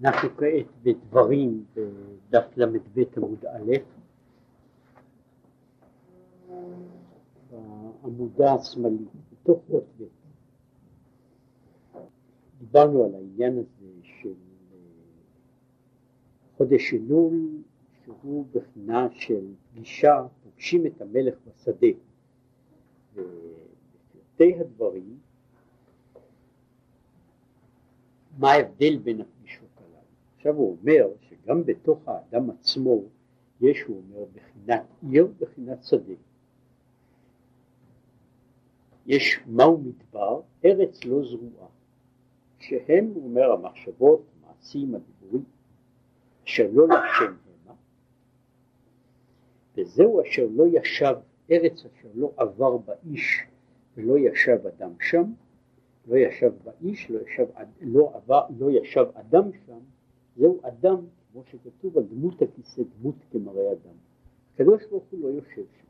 אנחנו כעת בדברים בדף ל"ב עמוד א', בעמודה השמאלית, בתוך אות ב'. דיברנו על העניין הזה של אה, חודש אלול, שהוא בחינה של פגישה, פוגשים את המלך בשדה. ובפרטי הדברים, מה ההבדל בין עכשיו הוא אומר שגם בתוך האדם עצמו יש, הוא אומר, בחינת עיר, בחינת שדה. יש מהו מדבר, ארץ לא זרועה, שהם, הוא אומר, המחשבות, המעשים, הדיבורים, אשר לא לשם המה, וזהו אשר לא ישב, ארץ אשר לא עבר באיש ולא ישב אדם שם, לא ישב באיש, לא ישב, לא, עבר, לא ישב אדם שם, זהו אדם, כמו שכתוב על דמות הכיסא, דמות כמראה אדם. הקדוש ברוך הוא לא יושב שם.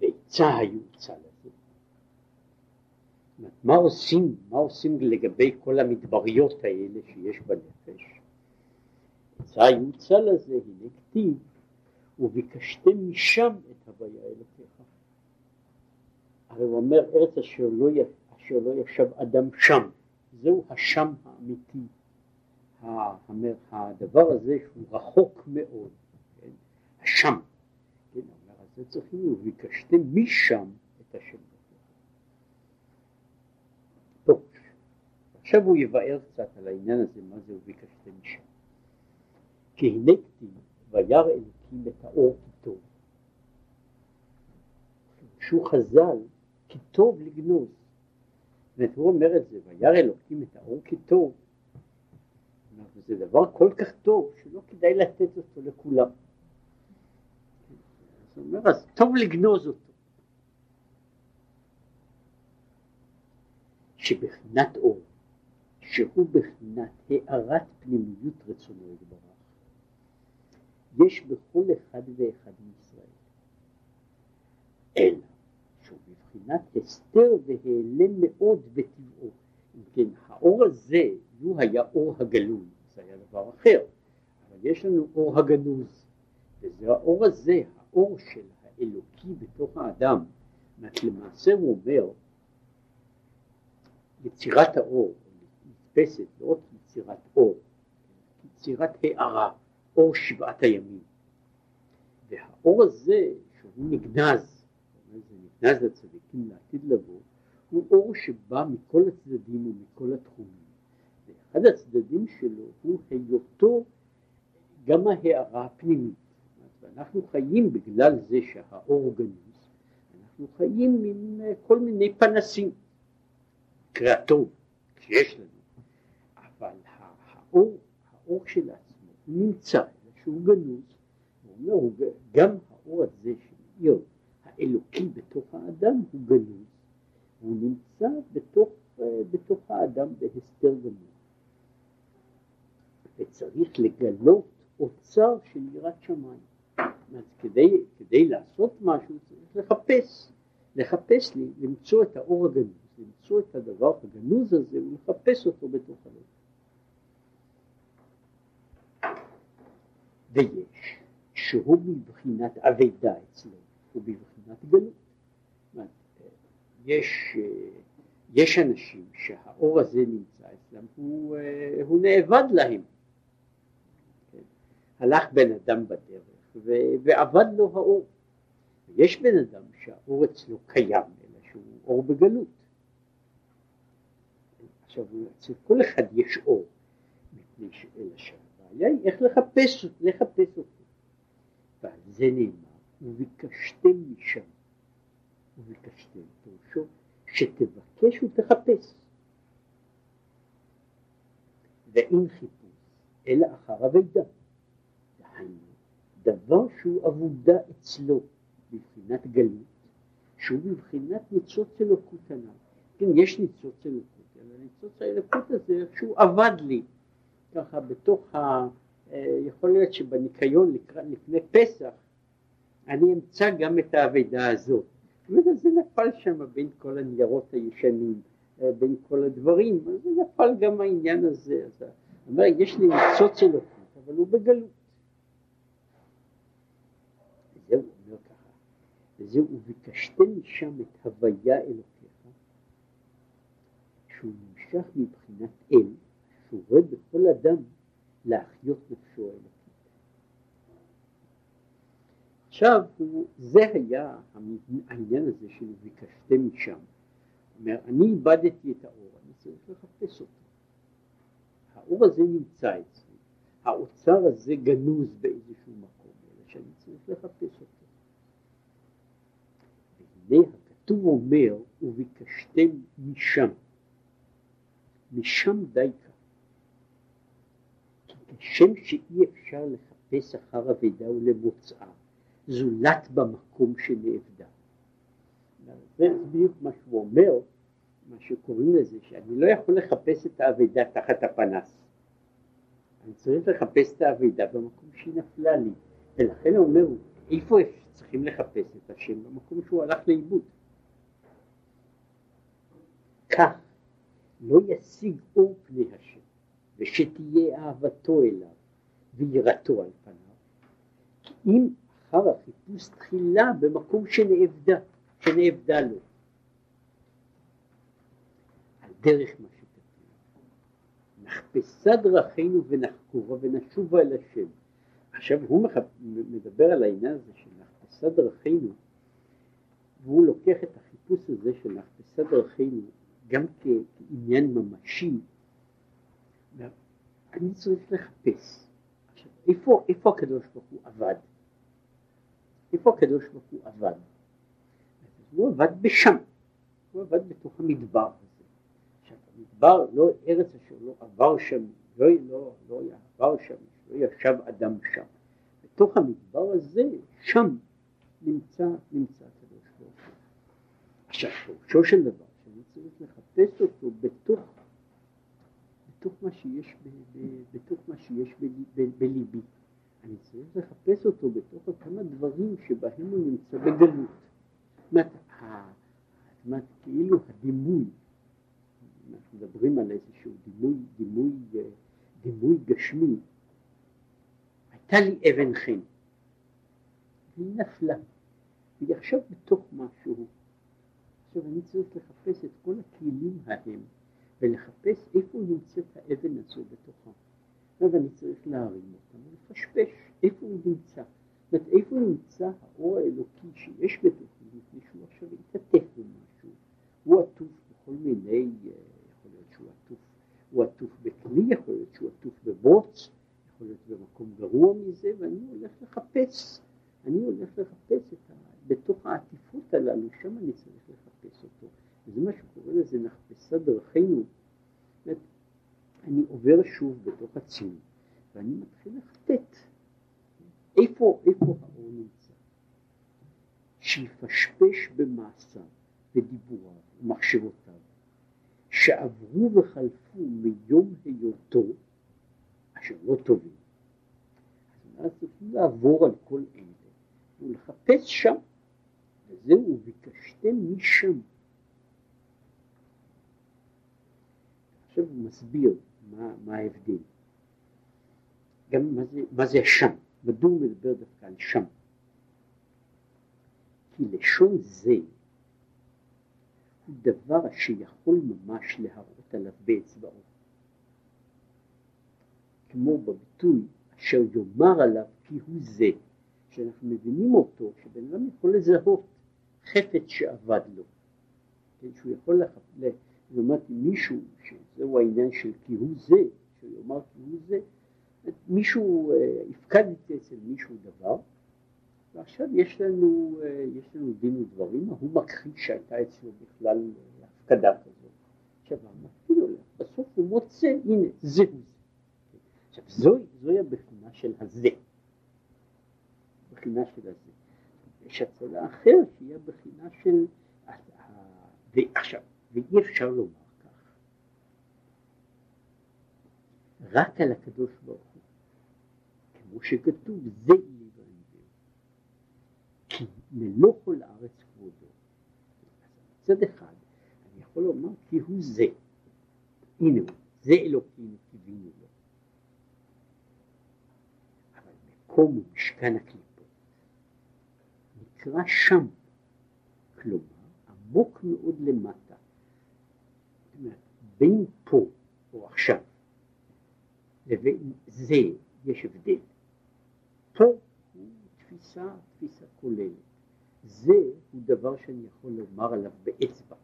ועצה היוצא לזה. מה עושים, מה עושים לגבי כל המדבריות האלה שיש בנפש? עצה היוצא לזה, הנה כתיב, וביקשתם משם את הוויה אלוקיך. הרי הוא אומר, ארץ אשר לא יפה אשר לא ישב אדם שם, זהו השם האמיתי, הדבר הזה שהוא רחוק מאוד, כן? השם, כן? אומר, אז זה צריכים, וביקשתם משם את השם. טוב, עכשיו הוא יבאר קצת על העניין הזה, מה זה וביקשתם משם. כי הנה כתיב, וירא אלוקים את האור כי חז"ל, כי לגנוז. זאת הוא אומר את זה, וירא אלוקים את האור כי טוב, זה דבר כל כך טוב שלא כדאי לתת אותו לכולם. אז הוא אומר, אז טוב לגנוז אותו. שבחינת אור, שהוא בחינת הארת פנימיות רצונו יתברך, יש בכל אחד ואחד מישראל. אלא בבחינת הסתר והיעלם מאוד בטבעו. אם כן, האור הזה, לו היה אור הגלוי, זה היה דבר אחר, אבל יש לנו אור הגנוז, וזה האור הזה, האור של האלוקי בתוך האדם. למעשה הוא אומר, יצירת האור, נתפסת לא רק יצירת אור, יצירת הארה, אור שבעת הימים. והאור הזה, שהוא נגנז, נגנז לצדיקים לעתיד לבוא, הוא אור שבא מכל הצדדים ומכל התחומים. ואחד הצדדים שלו הוא היותו גם ההערה הפנימית. ואנחנו חיים בגלל זה שהאור גנוז, אנחנו חיים עם כל מיני פנסים, קריאה טוב שיש לנו, אבל האור, האור של עצמו נמצא, שהוא גנוז, הוא אומר, גם האור הזה שמאיר האלוקי בתוך האדם הוא גלוי, הוא נמצא בתוך, אה, בתוך האדם בהסתר גמור. וצריך לגלות אוצר של יראת שמיים. אז כדי, כדי לעשות משהו צריך לחפש, לחפש למצוא את האור הגנוז, למצוא את הדבר הגנוז הזה ולחפש אותו בתוך הלב. ויש, שהוא מבחינת אבדה אצלו, הוא מבחינת מבחינת גלות. יש, יש אנשים שהאור הזה נמצא אצלם, הוא, הוא נאבד להם. כן? הלך בן אדם בדרך ואבד לו האור. יש בן אדם שהאור אצלו קיים, אלא שהוא אור בגלות. עכשיו, אצל כל אחד יש אור, מפני שאלה שהבעיה היא איך לחפש, לחפש אותו. ועל זה נאמר. וביקשתם משם, וביקשתם פירושו שתבקש ותחפש. ואין חיפוש, אלא אחר אבידה. דהיינו, דבר שהוא אבודה אצלו בבחינת גלות, שהוא בבחינת ניצוץ אלוקות הנ"ל. כן, יש ניצוץ אלוקות, אבל ניצוץ האלוקות הזה שהוא עבד לי, ככה בתוך ה... אה, יכול להיות שבניקיון לפני פסח אני אמצא גם את האבדה הזאת. זאת אומרת, זה נפל שם בין כל הניירות הישנים, אה, בין כל הדברים, אז נפל גם העניין הזה, אז אומר, יש לי ניצוץ אלוקות, אבל הוא בגלות. וזהו, אומר ככה, וזהו, וביקשתם משם את הוויה אלוקיך, שהוא נמשך מבחינת אל, שורה בכל אדם להחיות נפשו האלוקית. עכשיו, זה היה העניין הזה של ביקשתם משם. אומר, אני איבדתי את האור, אני צריך לחפש אותו. האור הזה נמצא אצלי, האוצר הזה גנוז באיזשהו מקום, אלא שאני צריך לחפש אותו. והנה הכתוב אומר, וביקשתם משם, משם דייקה. כי כשם שאי אפשר לחפש אחר אבידה ולמוצאה, זולת במקום שנאבדה. זה בדיוק מה שהוא אומר, מה שקוראים לזה, שאני לא יכול לחפש את האבדה תחת הפנס. אני צריך לחפש את האבדה במקום שהיא נפלה לי. ולכן הוא אומר, איפה צריכים לחפש את השם? במקום שהוא הלך לאיבוד. כך לא ישיג אור פני השם, ושתהיה אהבתו אליו ויראתו על פניו, כי אם אחר החיפוש תחילה במקום שנאבדה, שנאבדה לו. על דרך מה שכתוב. נחפשה דרכינו ונחקורה ונשובה אל השם. עכשיו הוא מדבר על העניין הזה של נחפשה דרכינו, והוא לוקח את החיפוש הזה של נחפשה דרכינו גם כעניין ממשי. אני צריך לחפש. עכשיו, איפה, איפה הקדוש ברוך הוא עבד? איפה הקדוש ברוך הוא עבד? הוא עבד בשם, הוא עבד בתוך המדבר הזה. עכשיו המדבר, לא ארץ אשר לא עבר שם, לא, לא, לא עבר שם, לא ישב אדם שם. בתוך המדבר הזה, שם נמצא, נמצא הקדוש ברוך הוא. עכשיו פירושו של דבר, שאני צריך לחפש אותו בתוך, בתוך מה שיש, בתוך מה שיש בליבי. אני צריך לחפש אותו בתוך כמה דברים שבהם הוא נמצא בגלות. זאת אומרת, כאילו הדימוי, אנחנו מדברים על איזשהו דימוי, דימוי, דימוי גשמי, הייתה לי אבן חן, והיא נפלה, והיא עכשיו בתוך משהו. עכשיו אני צריך לחפש את כל הכלים ההם, ולחפש איפה נמצאת האבן הזו בתוכם. עכשיו אני צריך להרים אותם ולפשפש איפה הוא נמצא. זאת אומרת, איפה נמצא האור האלוקי שיש בתוכי, מפני שהוא עכשיו התעטף במשהו. הוא עטוף בכל מיני, אה, יכול להיות שהוא עטוף, הוא עטוף בכלי, יכול להיות שהוא עטוף בבוץ, יכול להיות במקום גרוע מזה, ואני הולך לחפש, אני הולך לחפש את ה... בתוך העטיפות הללו, שם אני צריך לחפש אותו. וזה מה שקורא לזה נחפשה דרכינו. אני עובר בתוך עצמי, ואני מתחיל לחטט. איפה, איפה האור נמצא? שיפשפש במעשיו, בדיבוריו ומחשבותיו, שעברו וחלפו מיום היותו, אשר לא טובים. אז צריכים לעבור על כל אלה ולחפש שם, וזהו, ביקשתם משם. עכשיו הוא מסביר מה, מה ההבדל. גם מה זה, מה זה השם, מדוע הוא מדבר דווקא על שם? כי לשון זה הוא דבר שיכול ממש להראות עליו באצבעו. כמו בביטוי אשר יאמר עליו כי הוא זה, שאנחנו מבינים אותו, שבן אדם יכול לזהות חפץ שאבד לו, כן, שהוא יכול לח... למדתי מישהו, שזהו העניין של כי הוא זה, שהוא יאמר כי הוא זה, מישהו, אה, הפקדתי אצל מישהו דבר, ועכשיו יש לנו, אה, יש לנו דין ודברים, הוא מכחיש שהייתה אצלו בכלל אה, הפקדה כזאת. עכשיו, המפעיל הולך, בסוף הוא מוצא, הנה, זה הוא. עכשיו, זוהי, זוהי הבחינה של הזה. הבחינה של הזה. יש הצלה אחרת שהיא הבחינה של... ועכשיו, ואי אפשר לומר כך. רק על הקדוש ברוך כמו שכתוב, זה יהיה ואנביר. כי מלוא כל הארץ כבודו. מצד אחד, אני יכול לומר כי הוא זה. הנה הוא, זה אלוקינו קיווינו לו. אבל מקום הוא משכן הקליפות. נקרא שם. כלומר, עמוק מאוד למטה. בין פה או עכשיו לבין זה יש הבדל. פה הוא תפיסה, תפיסה כוללת. זה הוא דבר שאני יכול לומר עליו באצבע.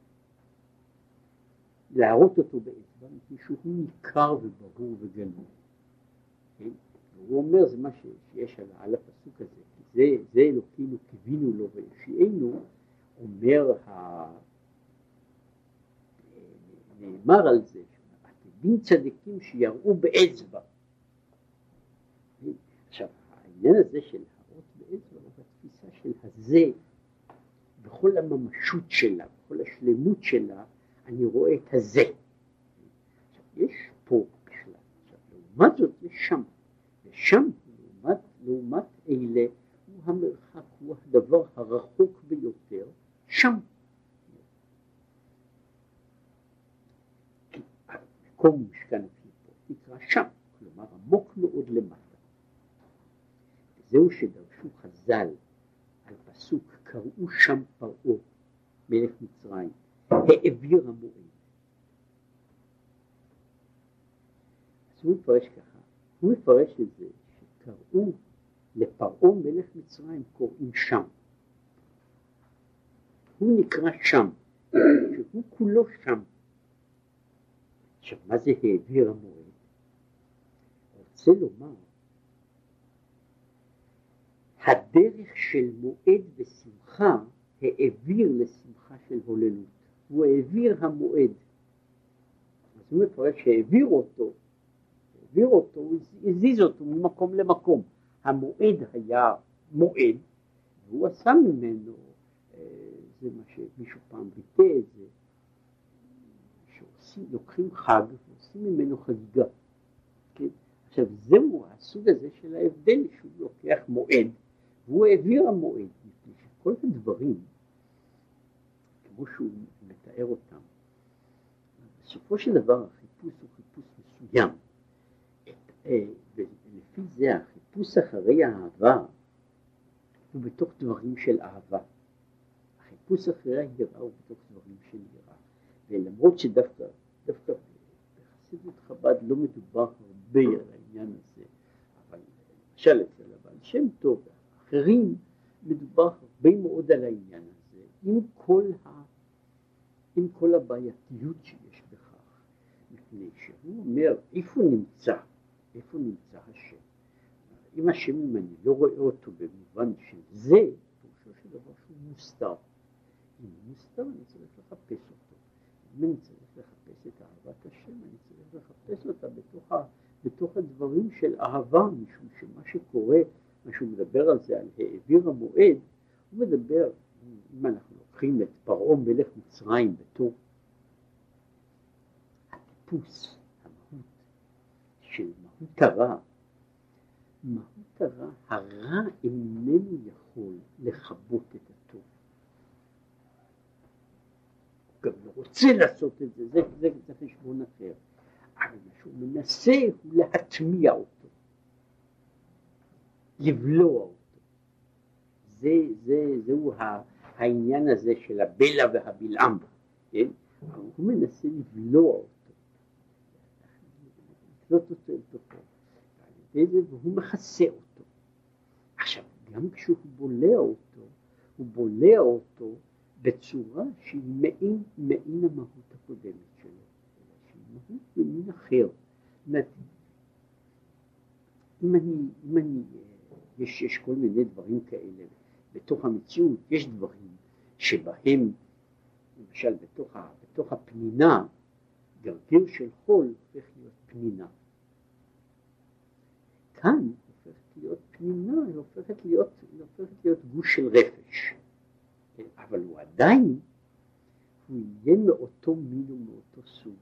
להראות אותו באצבע, מפני שהוא ניכר וברור וגנוב. כן? הוא אומר, זה מה שיש על, על הפסוק הזה, זה, זה אלוקינו קיווינו לו ויושיענו, אומר, ה... נאמר על זה, עתידים צדיקים שיראו באצבע. העניין הזה של האות באצבע הוא בתפיסה של הזה, בכל הממשות שלה, בכל השלמות שלה, אני רואה את הזה. יש פה בכלל, לעומת זאת יש שם, ושם, לעומת, לעומת אלה, הוא המרחק, הוא הדבר הרחוק ביותר, שם. מקום משכן הקליפות נקרא שם, כלומר עמוק מאוד למטה. וזהו שדרשו חז"ל על פסוק קראו שם פרעה מלך מצרים העביר המועד. אז הוא מפרש ככה, הוא מפרש את זה שקראו לפרעה מלך מצרים קוראים שם. הוא נקרא שם, שהוא כולו שם. עכשיו, מה זה העביר המועד? רוצה לומר, הדרך של מועד ושמחה העביר לשמחה של הוללות. הוא העביר המועד. אז הוא מפרש שהעביר אותו, העביר אותו, הוא הזיז אותו ממקום למקום. המועד היה מועד, והוא עשה ממנו, אה, זה מה שמישהו פעם ביטא את זה, שעושים, לוקחים חג ועושים ממנו חגיגה. כן? עכשיו זהו הסוג הזה של ההבדל שהוא לוקח מועד והוא העביר המועד, מפני שכל הדברים, כמו שהוא מתאר אותם, בסופו של דבר החיפוש הוא חיפוש מסוים. אה, ולפי זה החיפוש אחרי האהבה הוא בתוך דברים של אהבה. החיפוש אחרי היראה הוא בתוך דברים של יראה. ולמרות שדווקא, דווקא בחסידות חב"ד לא מדובר הרבה על העניין הזה, אבל למשל אצל הבעל שם טוב ואחרים מדובר הרבה מאוד על העניין הזה, עם כל, ה, עם כל הבעייתיות שיש בכך, מפני שהוא אומר איפה נמצא, איפה נמצא השם. אם השם, אם אני לא רואה אותו במובן של זה, פירושו של דבר שהוא מוסתר. אם הוא מוסתר אני צריך לחפש אותו. אם אני צריך לחפש את אהבת השם, אני צריך לחפש אותה בתוך, ה, בתוך הדברים של אהבה, משום שמה שקורה, מה שהוא מדבר על זה, על העביר המועד, הוא מדבר, אם אנחנו לוקחים את פרעה מלך מצרים בתור הטיפוס, המהות של מהות הרע, מהות הרע, הרע איננו יכול לכבות את הטוב. גם לא רוצה לעשות את זה, זה, זה, זה חשבון אחר. אבל מה שהוא מנסה הוא להטמיע אותו, לבלוע אותו. זה, זה, זהו העניין הזה של הבלע והבלעם, כן? הוא מנסה לבלוע אותו, לקלוט אותו אל תוכו, והוא מכסה אותו. עכשיו, גם כשהוא בולע אותו, הוא בולע אותו בצורה שהיא מעין, מעין המהות הקודמת שלו, שהיא מהות במין אחר. אם אני, אם אני, יש, יש כל מיני דברים כאלה בתוך המציאות, יש דברים שבהם, למשל בתוך, ה, בתוך הפנינה, גרגיר של חול הופך להיות פנינה. כאן הופכת להיות פנינה, היא הופכת להיות, היא הופכת להיות גוש של רפש. אבל הוא עדיין, הוא יהיה מאותו מין ומאותו סוג.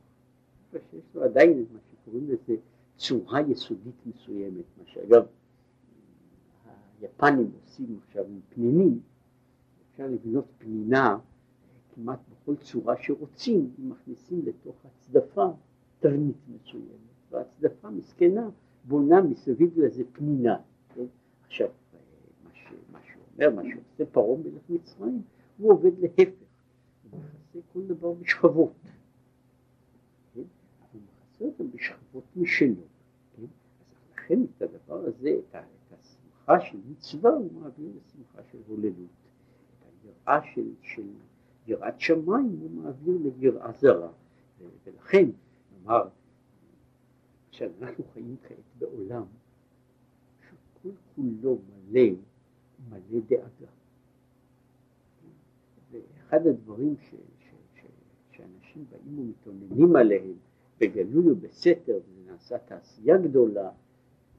שיש לו עדיין את מה שקוראים לזה צורה יסודית מסוימת, מה שאגב היפנים עושים עכשיו עם פנינים, אפשר לבנות פנינה כמעט בכל צורה שרוצים, מכניסים לתוך הצדפה תרנית מסוימת, והצדפה מסכנה בונה מסביב לזה פנינה. כן? עכשיו, מה, ש, מה שהוא אומר, מה שעושה פרעה מלך מצרים, הוא עובד להפך, הוא מכסה כל דבר בשכבות. כן? הוא מכסה אותם בשכבות משלו. כן? אז לכן את הדבר הזה, את, את השמחה של מצווה, הוא מעביר לשמחה של הוללות. היראה של, של יראת שמיים הוא מעביר ליראה זרה. ולכן, נאמר, שאנחנו חיים כעת בעולם שכל כולו מלא, מלא דאגה. ואחד הדברים ש, ש, ש, שאנשים באים ומתאוננים עליהם בגלוי ובסתר, וזה תעשייה גדולה,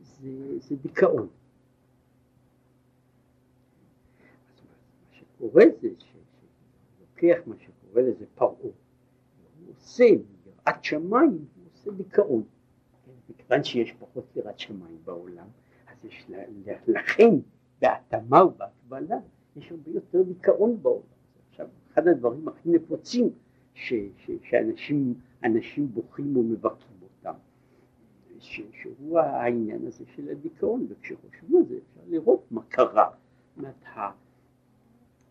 זה, זה דיכאון. אז מה שקורה זה שלוקח מה שקורה לזה פרעה, הוא עושה מיראת שמיים, הוא עושה דיכאון. מכיוון שיש פחות יראת שמיים בעולם, אז יש לכן בהתאמה ובהקבלה יש הרבה יותר דיכאון בעולם. עכשיו, אחד הדברים הכי נפוצים ש, ש, שאנשים אנשים בוכים ומבכים אותם, ש, שהוא העניין הזה של הדיכאון, וכשחושבים על זה אפשר לראות מה קרה.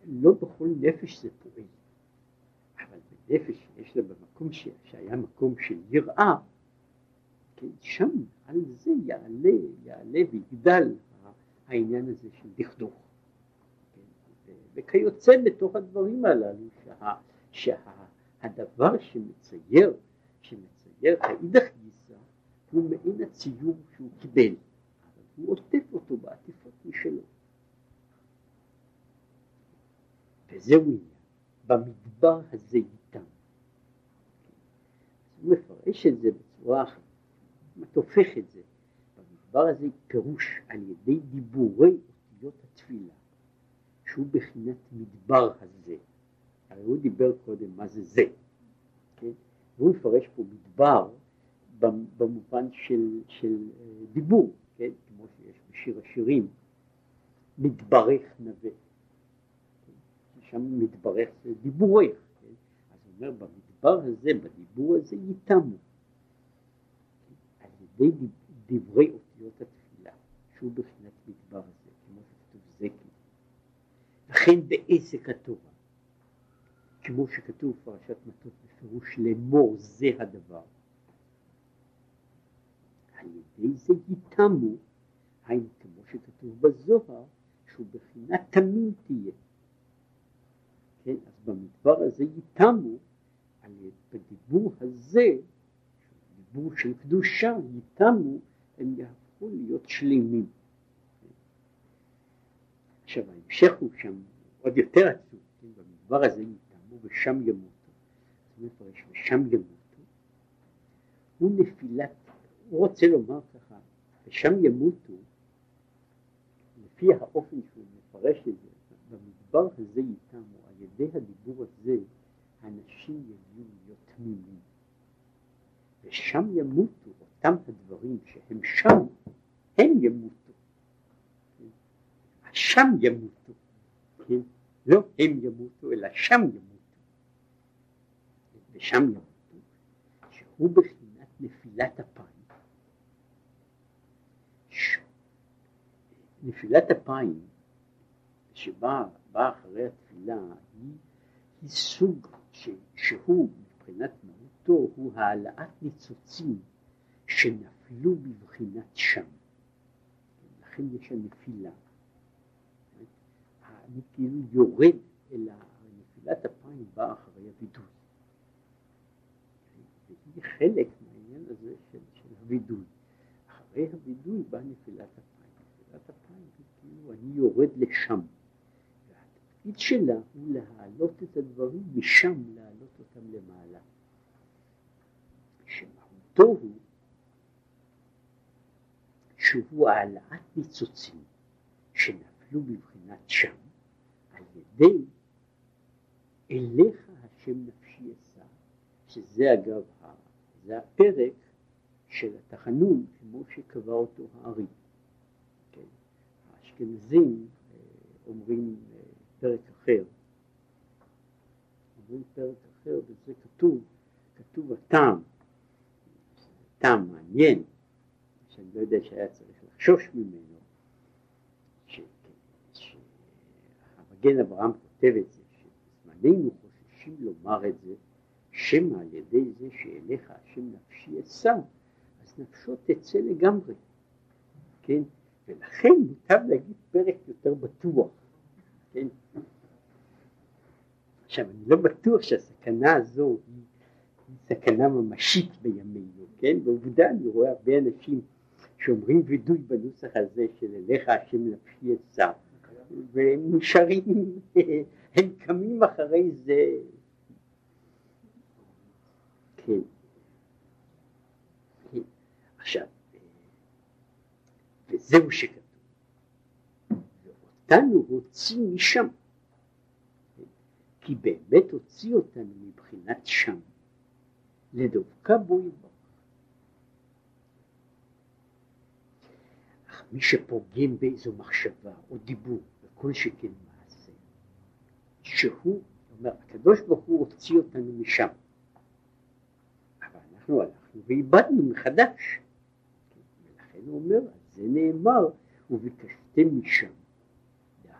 לא בכל נפש זה פועל, אבל בנפש יש לה במקום ש, שהיה מקום של יראה, כן, שם על זה יעלה, יעלה ויגדל העניין הזה של דכדוך. כן, וכיוצא בתוך הדברים הללו שה, שהדבר שמצייר, שמצייר האידך גיסא הוא מעין הציור שהוא קיבל, אבל הוא עוטף אותו בעטיפות משלו. וזהו עניין, במדבר הזה איתם. הוא מפרש את זה בצורה אחרת. הופך את זה, במדבר הזה פירוש על ידי דיבורי אותיות התפילה, שהוא בחינת מדבר הזה. הרי הוא דיבר קודם מה זה זה, כן? והוא מפרש פה מדבר במובן של, של אה, דיבור, כן? כמו שיש בשיר השירים, מתברך נווה. שם מתברך זה דיבורך, כן? אז הוא אומר במדבר הזה, בדיבור הזה ייתמו. ידי דברי אותיות התפילה, שהוא בחינת מדבר הזה, כמו שכתוב זקי. לכן בעסק התורה, כמו שכתוב פרשת מטות בפירוש לאמור זה הדבר, על ידי זה ייתמו, היינו כמו שכתוב בזוהר, שהוא בחינת תמים תהיה. במדבר הזה ייתמו, בדיבור הזה דיבור של קדושה, איתנו הם יהפכו להיות שלמים. עכשיו ההמשך הוא שם עוד יותר עצוב, כן? במדבר הזה יתאמו ושם ימותו. ושם ימותו. הוא נפילת, הוא רוצה לומר ככה, ושם ימותו, לפי האופן שהוא מפרש את זה, במדבר הזה על ידי הדיבור הזה, אנשים יגיעו להיות תמימים. ושם ימותו אותם הדברים שהם שם, הם ימותו. שם ימותו, כן? לא הם ימותו, אלא שם ימותו. ושם ימותו, שהוא בחינת נפילת אפיים. נפילת אפיים שבאה אחרי התפילה היא, היא סוג ש, שהוא מבחינת מהותו הוא העלאת ניצוצים שנפלו בבחינת שם. לכן יש הנפילה. אני כאילו יורד אל נפילת אפיים באה אחרי הווידוי. והיא חלק מהעניין הזה של, של הווידוי. אחרי הווידוי באה נפילת אפיים. נפילת אפיים היא כאילו אני יורד לשם. והתפקיד שלה הוא להעלות את הדברים משם, להעלות אותם למעלה. שמהותו הוא שהוא העלאת ניצוצים שנפלו בבחינת שם על ידי אליך השם נפשי אשא, שזה אגב, זה הפרק של התחנון כמו שקבע אותו הארי. כן? האשכנזים אה, אומרים פרק אחר, אומרים פרק אחר, וזה כתוב, כתוב הטעם, טעם מעניין, שאני לא יודע שהיה צריך לחשוש ממנו, שהמגן אברהם כותב את זה, שבזמננו חוששים לומר את זה, שמא על ידי זה שאליך השם נפשי אשא, אז נפשו תצא לגמרי, כן? ולכן מוטב להגיד פרק יותר בטוח, כן? עכשיו אני לא בטוח שהסכנה הזו היא, היא סכנה ממשית בימינו, כן? בעובדה אני רואה הרבה אנשים שאומרים וידוי בנוסח הזה של אליך השם נפשי אשא והם נשארים, הם קמים אחרי זה, כן. עכשיו, וזהו שכתוב, ואותנו הוציא משם, כי באמת הוציא אותנו מבחינת שם, לדבקה בו יברך. אך מי שפוגם באיזו מחשבה או דיבור, וכל שכן מעשה, שהוא, אומר, הקדוש ברוך הוא הוציא אותנו משם, אבל אנחנו הלכנו ואיבדנו מחדש. ולכן הוא אומר, על זה נאמר, וביקשתם משם.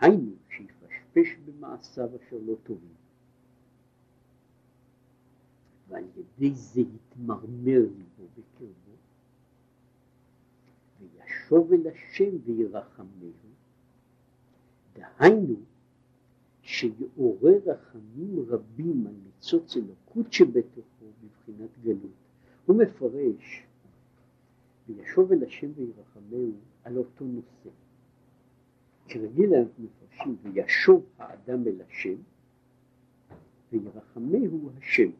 דהיינו, שיפשפש במעשיו אשר לא טובים. ועל ידי זה יתמרמר ליבו בקרבו, וישוב אל השם וירחמנו, דהיינו שיעורר רחמים רבים על ניצוץ אלוקות שבתוכו בבחינת גלות. הוא מפרש וישוב אל השם וירחמהו על אותו נושא. כרגיל אנחנו מפרשים וישוב האדם אל השם וירחמהו השם,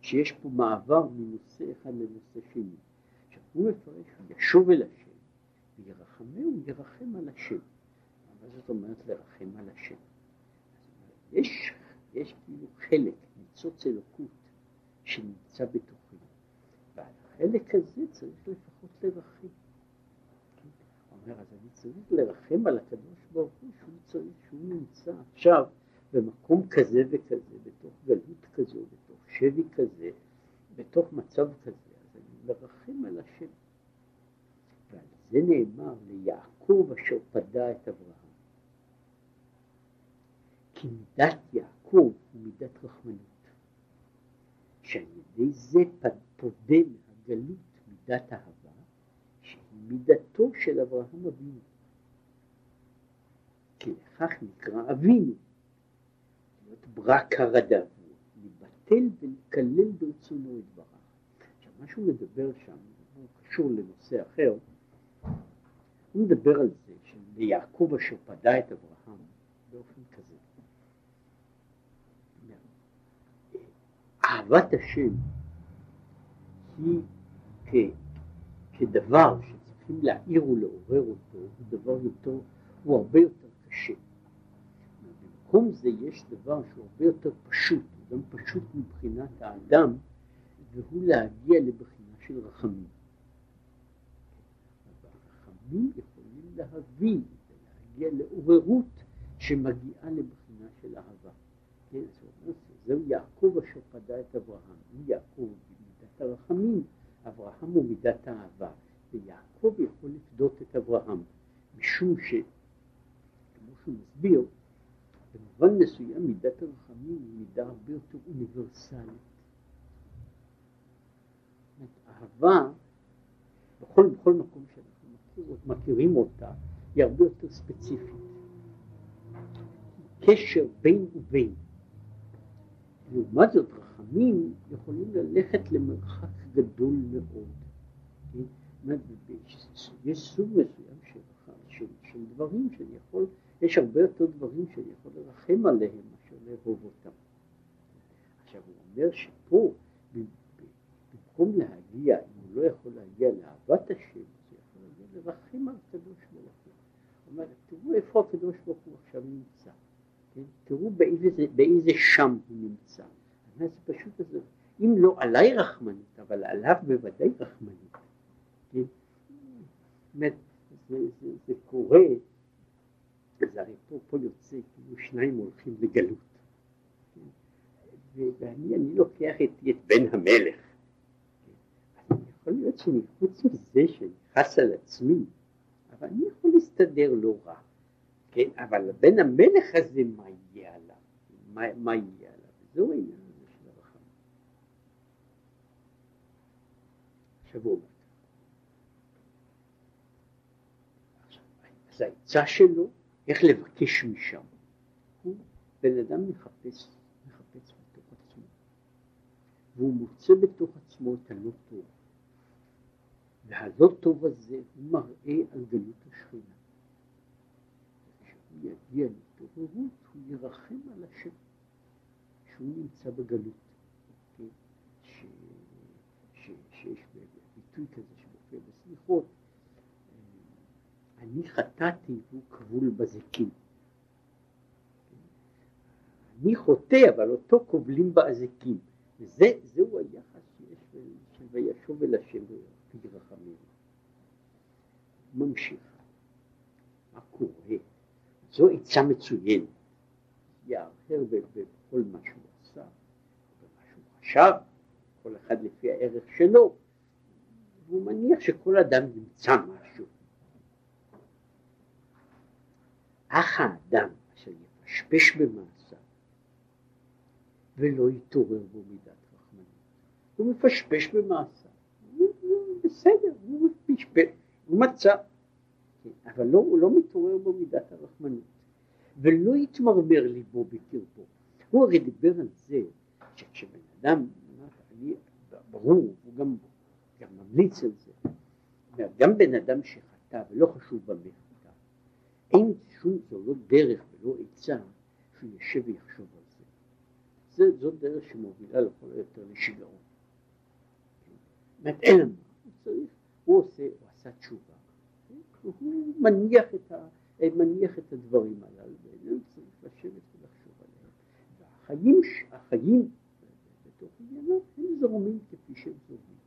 שיש פה מעבר מנושא אחד לנושא שני. עכשיו הוא מפרש וישוב אל השם וירחמהו ירחם על השם. מה זאת אומרת לרחם על השם? יש, יש כאילו חלק, ניצוץ אלוקות שנמצא בתוכי, ועל החלק הזה צריך לפחות לרחם. הוא אומר, אז אני צריך לרחם על הקדוש ברוך הוא שהוא צריך, שהוא נמצא עכשיו במקום כזה וכזה, בתוך גלות כזו, בתוך שבי כזה, בתוך מצב כזה, אז אני מרחם על השם. ועל זה נאמר ליעקב אשר פדה את אברהם. כי מידת יעקב היא מידת רחמנות, שעל ידי זה פודה מהגלות מידת אהבה, שהיא מידתו של אברהם אבינו. כי נקרא אבינו, להיות ברק הרדב, לבטל ולקלל ברצונו את דבריו. עכשיו מה שהוא מדבר שם, הוא קשור לנושא אחר, הוא מדבר על זה שליעקב אשר פדה את אברהם באופן כזה. אהבת השם היא כ, כדבר שצריכים להעיר ולעורר אותו, הוא דבר יותר, הוא הרבה יותר קשה. במקום זה יש דבר שהוא הרבה יותר פשוט, גם פשוט מבחינת האדם, והוא להגיע לבחינה של רחמים. הרחמים יכולים להבין ולהגיע לעוררות שמגיעה לבחינה של אהבה. כן, זהו יעקב אשר פדה את אברהם. הוא יעקב במידת הרחמים, אברהם הוא מידת האהבה. ויעקב יכול לפדות את אברהם, משום ש... שהוא מסביר, במובן מסוים מידת הרחמים היא מידה הרבה יותר אוניברסלית. אהבה, בכל, בכל מקום שאנחנו מכיר, מכירים אותה, היא הרבה יותר ספציפית. קשר בין ובין. לעומת זאת רחמים יכולים ללכת למרחק גדול מאוד. יש סוג מסוים של, של דברים שאני יכול, יש הרבה יותר דברים שאני יכול לרחם עליהם מאשר לאהוב אותם. עכשיו הוא אומר שפה במקום להגיע, אם הוא לא יכול להגיע לאהבת השם, הוא יכול להגיע לרחם על הקדוש ברוך הוא. הוא אומר, תראו איפה הקדוש ברוך הוא עכשיו נמצא. כן? תראו באיזה, באיזה שם הוא נמצא. זה פשוט הזה, אם לא עליי רחמנית, אבל עליו בוודאי רחמנית. כן? זה, זה, זה קורה, זה הרי פה, פה יוצא כאילו שניים הולכים לגלות. ואני אני לוקח איתי את בן המלך. יכול להיות שאני חוץ מזה שאני חס על עצמי, אבל אני יכול להסתדר לא רע. כן, אבל בן המלך הזה, מה יהיה עליו? מה, מה יהיה עליו? זהו העניין הזה של הרחמים. עכשיו הוא אומר, אז העצה שלו, איך לבקש משם. הוא בן אדם מחפש, מחפש בתוך עצמו, והוא מוצא בתוך עצמו את הלא טוב. והלא טוב הזה הוא מראה על גלות השכינה. כשהוא יגיע להתעוררות, הוא ירחם על השם, שהוא נמצא בגלות. כן? ש... ש... שיש ביטוי כזה שמופיע בסליחות, אני חטאתי והוא כבול בזיקים. אני חוטא, אבל אותו כובלים באזיקים. וזה, זהו היחס שיש של וישוב אל השם וירחמים. ממשיך. מה קורה? זו עצה מצוינת. יאחר בכל מה שהוא עשה, במה שהוא חשב, כל אחד לפי הערך שלו, והוא מניח שכל אדם ימצא משהו. אך האדם אשר יפשפש במעשיו ולא יתעורר בו מידת רחמנות, הוא מפשפש במעשיו, בסדר, הוא מפשפש, הוא מצא, כן, אבל לא, הוא לא מתעורר בו מידת הרחמנות, ולא יתמרמר ליבו בקרבו. הוא הרי דיבר על זה שכשבן אדם, אני, ברור, הוא גם, גם ממליץ על זה, גם בן אדם שחטא ולא חשוב במה אין שום, זו לא דרך ולא עצה שהוא יושב ויחשוב על זה. זה זו דרך שמובילה לכל היותר לשיגעון. אומרת, אין לנו, הוא הוא עושה, הוא עשה תשובה, הוא מניח את, ה, מניח את הדברים הללו, ואיננו צריך לשבת ולחשוב עליהם. והחיים, החיים בתוך עניינו הם זורמים כפי שהם זורמים.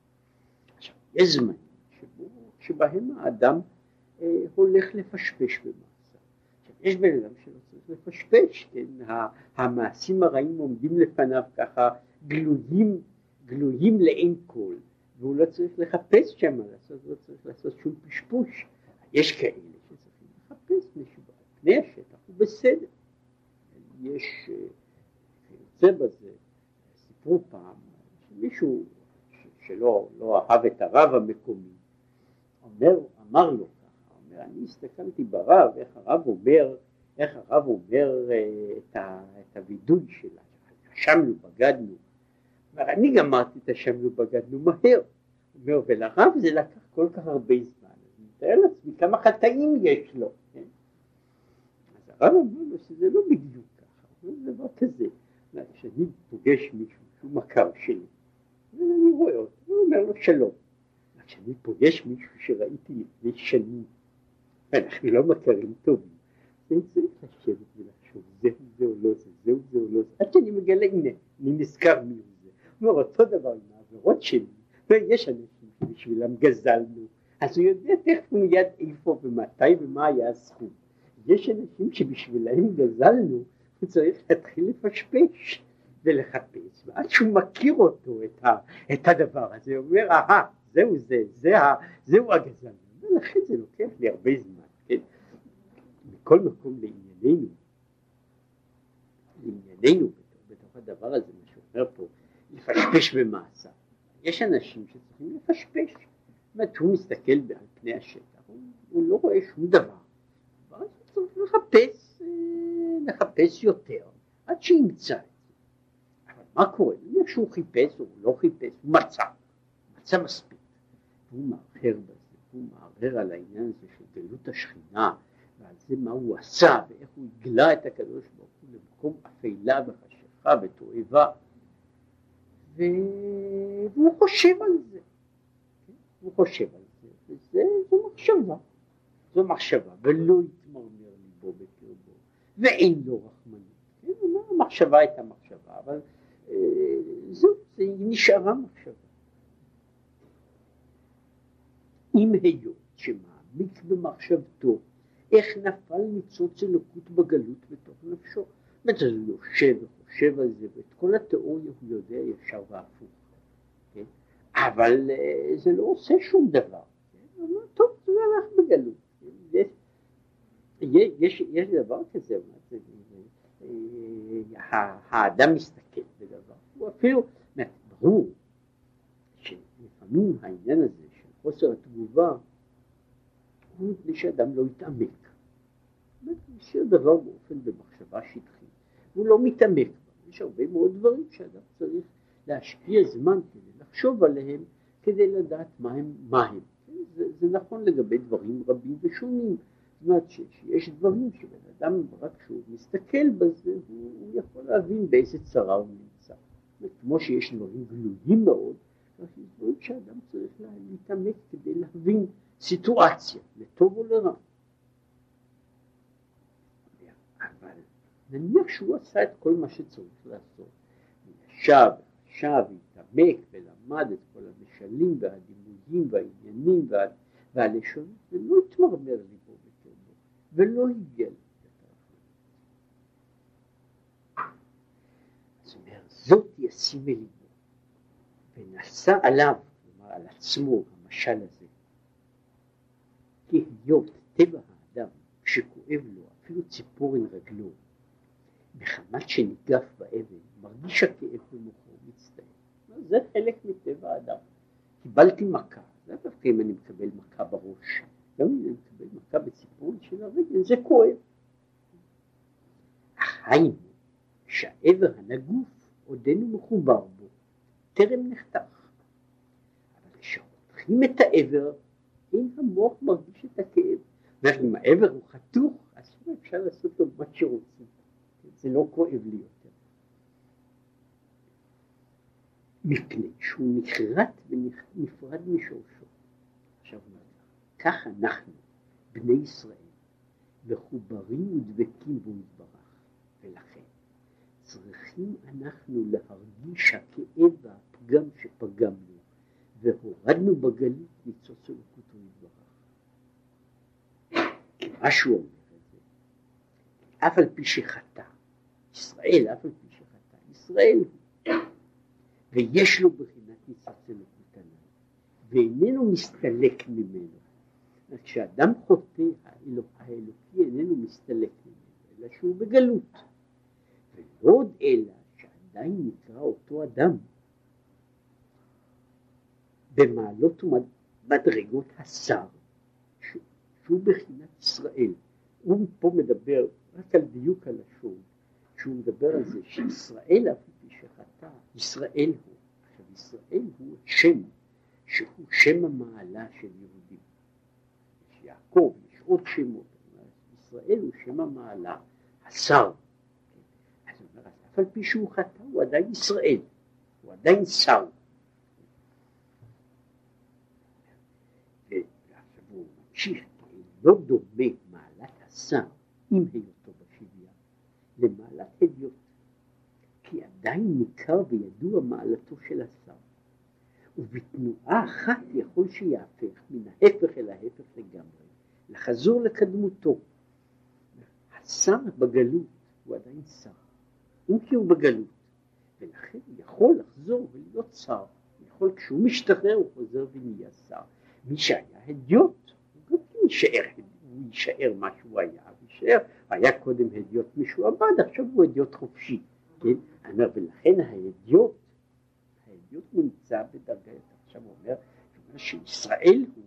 עכשיו, יש זמנים שבהם האדם אה, הולך לפשפש במה. יש בן אדם שלא צריך לפשפש, כן, המעשים הרעים עומדים לפניו ככה גלויים, גלויים לעין כל, והוא לא צריך לחפש שם לעשות, לא צריך לעשות שום פשפוש. יש כאלה שצריכים לחפש מישהו על פני השטח, הוא בסדר. יש, יוצא בזה, סיפרו פעם, שמישהו שלא לא אהב את הרב המקומי, אומר, אמר לו, אני הסתכלתי ברב, איך הרב אומר, איך הרב אומר אה, את, ה, את הווידוי שלה, אשמנו, בגדנו. אומר, אני גמרתי את אשמנו, בגדנו מהר. אומר, ולרב זה לקח כל כך הרבה זמן, אני מתאר לעצמי כמה חטאים יש לו. כן? אז הרב אומר לו שזה לא בדיוק ככה, זה דבר כזה. כשאני פוגש מישהו שהוא מכר שלי, ואני רואה אותו, הוא אומר לו שלום. כשאני פוגש מישהו שראיתי לפני שנים, אנחנו לא מכרים טובים. אני צריך לשבת ולחשוב, זהו זה או לא זה, זהו זה או לא זה, עד שאני מגלה, הנה, אני נזכר מי הוא זה. אומר, אותו דבר עם העבירות שלי, ויש אנשים שבשבילם גזלנו, אז הוא יודע תכף מיד איפה ומתי ומה היה הסכום. יש אנשים שבשבילם גזלנו, הוא צריך להתחיל לפשפש ולחפש, ועד שהוא מכיר אותו, את, ה, את הדבר הזה, הוא אומר, אהה, זהו זה, זה, זהו הגזלנו. ולכן זה לוקח לי הרבה זמן, כן? מכל מקום לענייננו, לענייננו בתוך, בתוך הדבר הזה, מה שאומר פה, לפשפש במעשה. יש אנשים שצריכים לפשפש. זאת אומרת, הוא מסתכל על פני השטח, הוא, הוא לא רואה שום דבר. אבל הוא צריך לחפש, אה, לחפש יותר, עד שימצא. אבל מה קורה? נניח שהוא חיפש או לא חיפש, הוא מצא, מצא מספיק. הוא מאחר בזה. הוא מערער על העניין הזה של גלות השכינה ועל זה מה הוא עשה ואיך הוא הגלה את הקדוש ברוך הוא למקום אפלה וחשיכה ותועבה והוא חושב על זה? הוא חושב על זה, וזה, זו מחשבה, זו מחשבה, ולא יתמרמר ליבו בקרבו, ואין לו רחמנות, כן? המחשבה הייתה מחשבה, אבל אה, זה נשארה מחשבה. אם היות שמעמיק במחשבתו איך נפל ניצוץ אלוקות בגלות בתוך נפשו. זאת אומרת, הוא יושב חושב על זה, ואת כל התיאוריה הוא יודע ישר והפוך, כן? אבל אה, זה לא עושה שום דבר. כן? אומר, טוב, זה הלך בגלות. כן? יש, יש, יש דבר כזה, אה, האדם מסתכל בדבר, הוא אפילו, ברור שלפעמים העניין הזה של חוסר התגובה מפני שאדם לא יתעמק. הוא משאיר דבר באופן במחשבה שטחית, הוא לא מתעמק. יש הרבה מאוד דברים שאדם צריך להשקיע זמן כדי לחשוב עליהם, כדי לדעת מה הם. מה הם. זה, זה נכון לגבי דברים רבים ושונים. זאת אומרת שיש דברים שבן אדם רק כשהוא מסתכל בזה הוא, הוא יכול להבין באיזה צרה הוא נמצא. כמו שיש דברים גלויים מאוד, יש דברים שאדם צריך להתעמק כדי להבין סיטואציה, לטוב או לרע. אבל נניח שהוא עשה את כל מה שצריך לעשות, ישב, ישב, התעמק ולמד את כל המשלים והדימויים והעניינים וה, והלשונות, ולא התמרמר ליבו בקרבו, ולא הגיע זאת ישים אל ליבו, ונשא עליו, כלומר על עצמו, המשל הזה, כי היות טבע האדם כשכואב לו אפילו ציפורן רגלו מחמת שניגף באבן מרגיש הכאב במוחו מצטער. זה חלק מטבע האדם. קיבלתי מכה, זה דווקא אם אני מקבל מכה בראש, גם אם אני מקבל מכה בציפורן של הרגל זה כואב. היינו שהאבר הנגוף עודנו מחובר בו, טרם נחתך. אבל כשחותכים את האבר אם המוח מרגיש את הכאב, ואם העבר הוא חתוך, אז אפשר לעשות לו מה שרוצים, זה לא כואב לי יותר. מפני שהוא נחרט ונפרד משורשו. עכשיו כך אנחנו, בני ישראל, מחוברים ודבקים בו יתברך, ולכן צריכים אנחנו להרגיש הכאב והפגם שפגמנו, והורדנו בגלות ניצוץ אלוקותו יתברך. מה שהוא אומר את זה, אף על פי שחטא, ישראל אף על פי שחטא, ישראל ויש לו בחינת ניצוץ אלוקות הנ"ל, ואיננו מסתלק ממנו. כשאדם חוטא, האלוקי איננו מסתלק ממנו, אלא שהוא בגלות. ולא עוד אלא שעדיין נקרא אותו אדם במעלות ומדרגות השר, שהוא בחינת ישראל. הוא פה מדבר רק על דיוק הלשון, שהוא מדבר על זה שישראל אף פי שחטא, ישראל הוא. עכשיו ישראל הוא שם, שהוא שם המעלה של יהודים. יש יעקב, יש עוד שמות, ישראל הוא שם המעלה, השר. אז הוא אומר, אף על פי שהוא חטא הוא עדיין ישראל, הוא עדיין שר. ממשיך, לא דומה מעלת השר עם היותו בשוויה למעלת הדיוט, כי עדיין ניכר וידוע מעלתו של השר, ובתנועה אחת יכול שיהפך מן ההפך אל ההפך לגמרי, לחזור לקדמותו. השר בגלות הוא עדיין שר, אם כי הוא בגלות, ולכן יכול לחזור ולהיות שר, יכול כשהוא משתחרר הוא חוזר ונהיה שר. מי שהיה הדיוט יישאר, יישאר מה שהוא היה, יישאר, היה קודם הדיוט משועבד, עכשיו הוא הדיוט חופשי, כן? אני אומר, ולכן ההדיוט, ההדיוט נמצא בדרגה, עכשיו הוא אומר, שישראל הוא,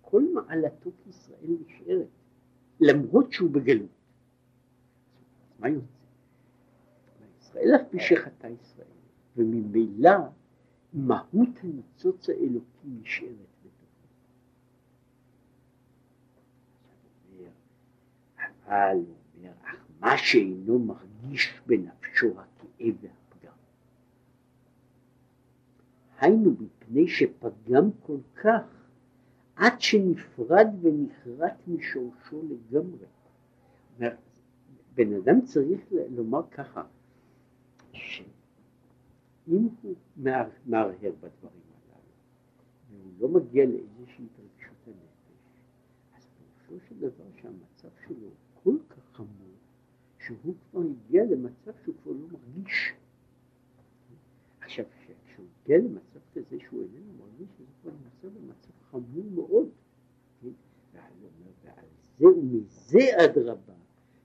כל מעלתו כישראל נשארת, למרות שהוא בגלות. מה יוצא? ישראל אף פי שחטא ישראל, וממילא מהות הניצוץ האלוקי נשארת. אבל מה שאינו מרגיש בנפשו הכאב והפגם. היינו מפני שפגם כל כך עד שנפרד ונחרט משורשו לגמרי. בן אדם צריך לומר ככה, שאם הוא מהרהר בדברים הללו, והוא לא מגיע לאיזושהי התרגשות הנפש, אז פירושו של דבר שהמצב שלו כל כך חמור, שהוא כבר הגיע למצב שהוא כבר לא מרגיש. עכשיו, כשהוא הגיע למצב כזה שהוא איננו מרגיש, זה כבר נמצא במצב חמור מאוד. כן? ועל זה ומזה אדרבה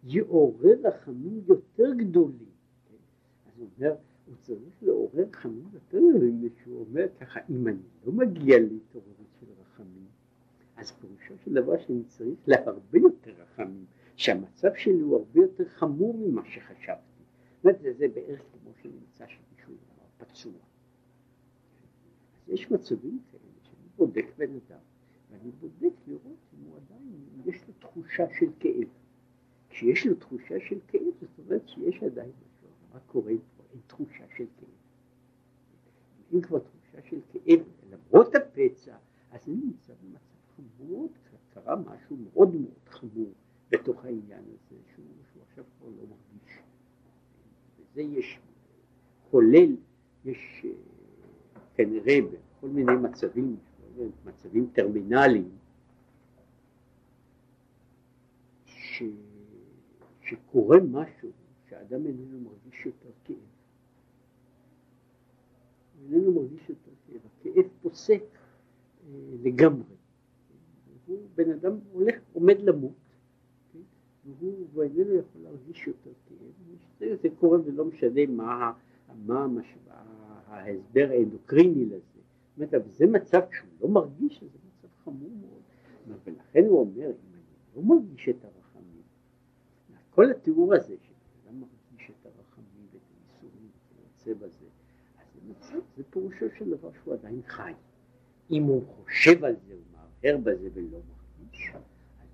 יעורר רחמים יותר גדולים. כן? אז הוא אומר, הוא צריך לעורר רחמים יותר גדולים, שהוא אומר ככה, אם אני לא מגיע להתעוררות של רחמים, אז פירושו של דבר שאני צריך להרבה יותר רחמים, שהמצב שלי הוא הרבה יותר חמור ממה שחשבתי. זאת אומרת, זה, בערך כמו שנמצא שמישהו פצוע. אז יש מצבים כאלה שאני בודק בן אדם, ואני בודק לראות אם הוא עדיין, יש לו תחושה של כאב. כשיש לו תחושה של כאב, זאת אומרת שיש עדיין משהו, מה קורה פה? אין תחושה של כאב. אם כבר תחושה של כאב, למרות הפצע, אז אני נמצא במצב חמור, קרה משהו מאוד מאוד חמור בתוך העניין הזה, שהוא, שהוא עכשיו כבר לא מרגיש. וזה יש, כולל, יש אה, כנראה בכל מיני מצבים, מצבים טרמינליים, ש, שקורה משהו שהאדם איננו מרגיש יותר כאב. איננו מרגיש יותר כאב, הכאב פוסק אה, לגמרי. הוא בן אדם הולך, עומד למות, כן? והוא איננו יכול להרגיש יותר כאב, זה קורה ולא משנה מה, מה המשוואה, ההסבר האנדוקריני לזה, זאת אומרת, זה מצב שהוא לא מרגיש, זה מצב חמור מאוד, ולכן הוא אומר, אם אני לא מרגיש את הרחמים, כל התיאור הזה, שאדם מרגיש את הרחמים ואת הייסורים וכיוצא בזה, אז זה מצב, זה פירושו של דבר שהוא עדיין חי. אם הוא חושב על זה, הוא מהרהר בזה ולא מרגיש, אז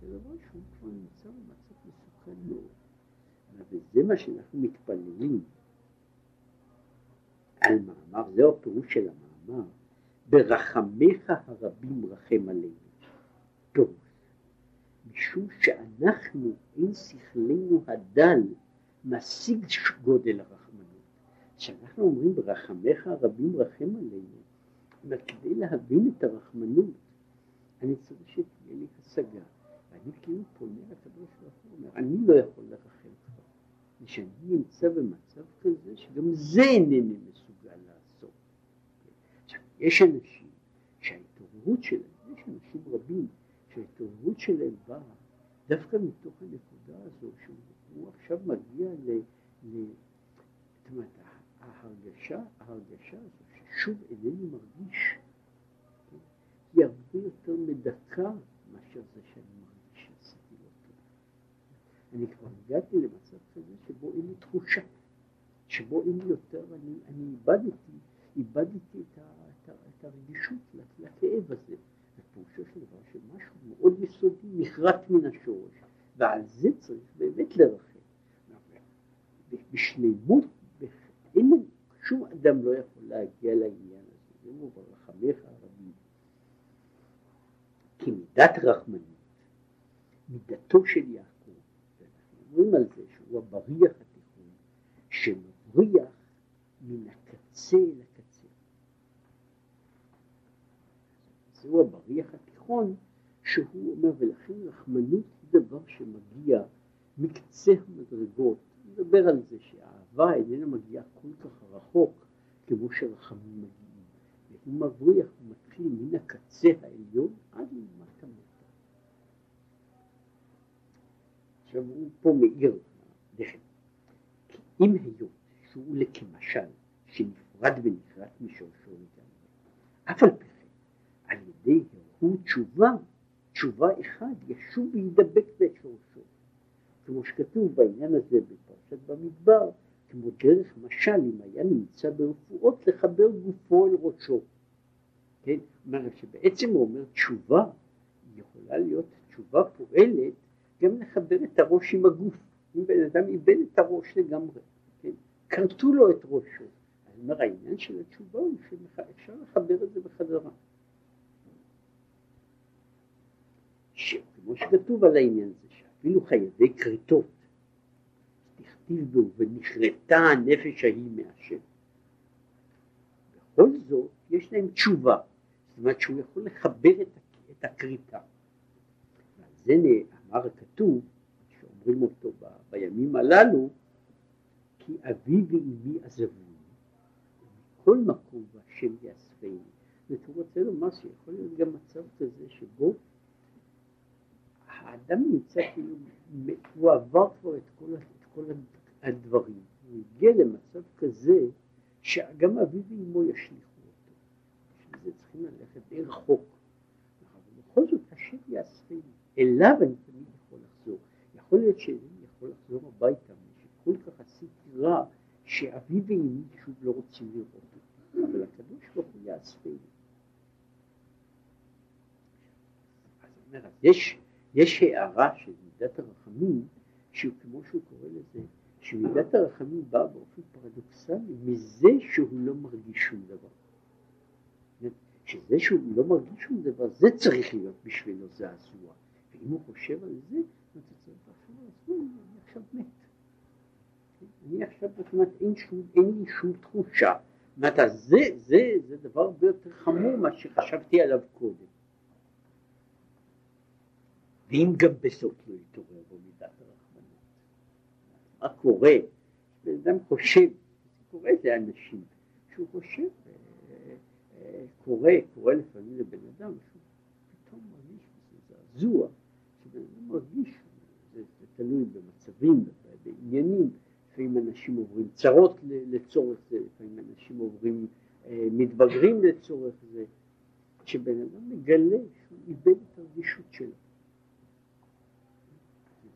זה דבר שהוא כבר נמצא במצב מסוכן מאוד. וזה מה שאנחנו מתפללים על מאמר, זהו הפירוש של המאמר, ברחמיך הרבים רחם עלינו. פירוש, משום שאנחנו, אין שכלנו הדל, משיג גודל הרחמנות. כשאנחנו אומרים ברחמיך הרבים רחם עלינו, אבל כדי להבין את הרחמנות, אני צריך שתהיה לי השגה. ואני כאילו פונה לקדוש ברוך הוא, אומר, אני לא יכול לרחם כבר. ושאני נמצא במצב כזה שגם זה אינני מסוגל יש אנשים שההתעוררות שלהם, יש אנשים רבים שההתעוררות שלהם באה דווקא מתוך הנקודה הזו, שהוא עכשיו מגיע ל... ל זאת אומרת, ההרגשה, ההרגשה הזו ששוב אינני מרגיש? היא הרבה יותר מדכא מאשר זה שאני מרגיש שעשיתי לא טוב. אני כבר הגעתי למצב כזה שבו אין לי תחושה, שבו לי יותר, אני, אני איבדתי, איבדתי את, ה, את, הרגישות לכאב הזה. ופירושו של דבר שמשהו מאוד יסודי נחרט מן השורש, ועל זה צריך באמת לרחם. בשלמות, אין שום אדם לא יכול להגיע לעניין הזה, זה הוא ברחמיך הרבים. כי מידת רחמנות, מידתו של יעקב, ואנחנו אומרים על זה שהוא הבריח התיכון, שמבריח מן הקצה אל הקצה. זהו הבריח התיכון, שהוא אומר, ולכן רחמנות היא דבר שמגיע מקצה המדרגות נדבר על זה שהאהבה איננה מגיעה כל כך רחוק כמו שרחמים מגיעים. והוא מבריח, הוא מתחיל מן הקצה העליון עד למטה מטה. עכשיו הוא פה מאיר. כי אם היות שהוא לכמשל שנפרד ונכרת משורשו לגמרי, אף על פי ידי הוא תשובה, תשובה אחד ישוב וידבק בשורשו. כמו שכתוב בעניין הזה בפרשת במדבר, כמו דרך משל אם היה נמצא ברפואות לחבר גופו אל ראשו. כן? אומרת שבעצם הוא אומר תשובה יכולה להיות תשובה פועלת גם לחבר את הראש עם הגוף. אם בן אדם איבד את הראש לגמרי, כן? כרתו לו את ראשו. אז אומר העניין של התשובה הוא שאפשר לחבר את זה בחזרה. כמו שכתוב על העניין הזה, אפילו חייבי כריתות, תכתיב בו ונכרתה הנפש ההיא מהשם. בכל זאת יש להם תשובה, זאת אומרת שהוא יכול לחבר את, את הכריתה. ועל זה אמר הכתוב, אומרים אותו ב, בימים הללו, כי אבי ואמי עזבוני, מכל מקום והשם יאספני. זאת הוא רוצה לומר שיכול להיות גם מצב כזה שבו האדם נמצא כאילו, הוא עבר כבר את כל, את כל הדברים, הוא הגיע למצב כזה שגם אבי ואמו ישליכו אותו. בשביל זה צריכים ללכת די רחוק. אבל בכל זאת השם יאספני, אליו אני תמיד יכול לחזור. יכול להיות שאני יכול לחזור הביתה, שכל כך עשיתי רע, שאבי ואמי שוב לא רוצים לראות אותי, אבל הקדוש ברוך הוא יאספני. אז אומר, יש, יש הערה של מידת הרחמים, שהוא כמו שהוא קורא לזה, שמידת הרחמים באה באופן פרדוקסלי מזה שהוא לא מרגיש שום דבר. שזה שהוא לא מרגיש שום דבר, זה צריך להיות בשבילו זעזוע. ואם הוא חושב על זה, אז אתה צריך לחשוב על עצמו, אני עכשיו מת. אני עכשיו, אומרת, אין, אין לי שום תחושה. זאת אומרת, זה, זה, זה דבר הרבה יותר חמור ממה שחשבתי עליו קודם. ואם גם בסוף לא יתעורר בו מידת הרחמנות, מה קורה? בן אדם חושב, קורה לאנשים, שהוא חושב, אה, אה, קורה, קורה לפעמים לבן אדם, שהוא פתאום מרגיש זעזוע, שבן אדם מרגיש, זה, תלוי במצבים, בעניינים, לפעמים אנשים עוברים צרות לצורך זה, לפעמים אנשים עוברים, אה, מתבגרים לצורך זה, שבן אדם מגלה שהוא איבד את הרגישות שלו.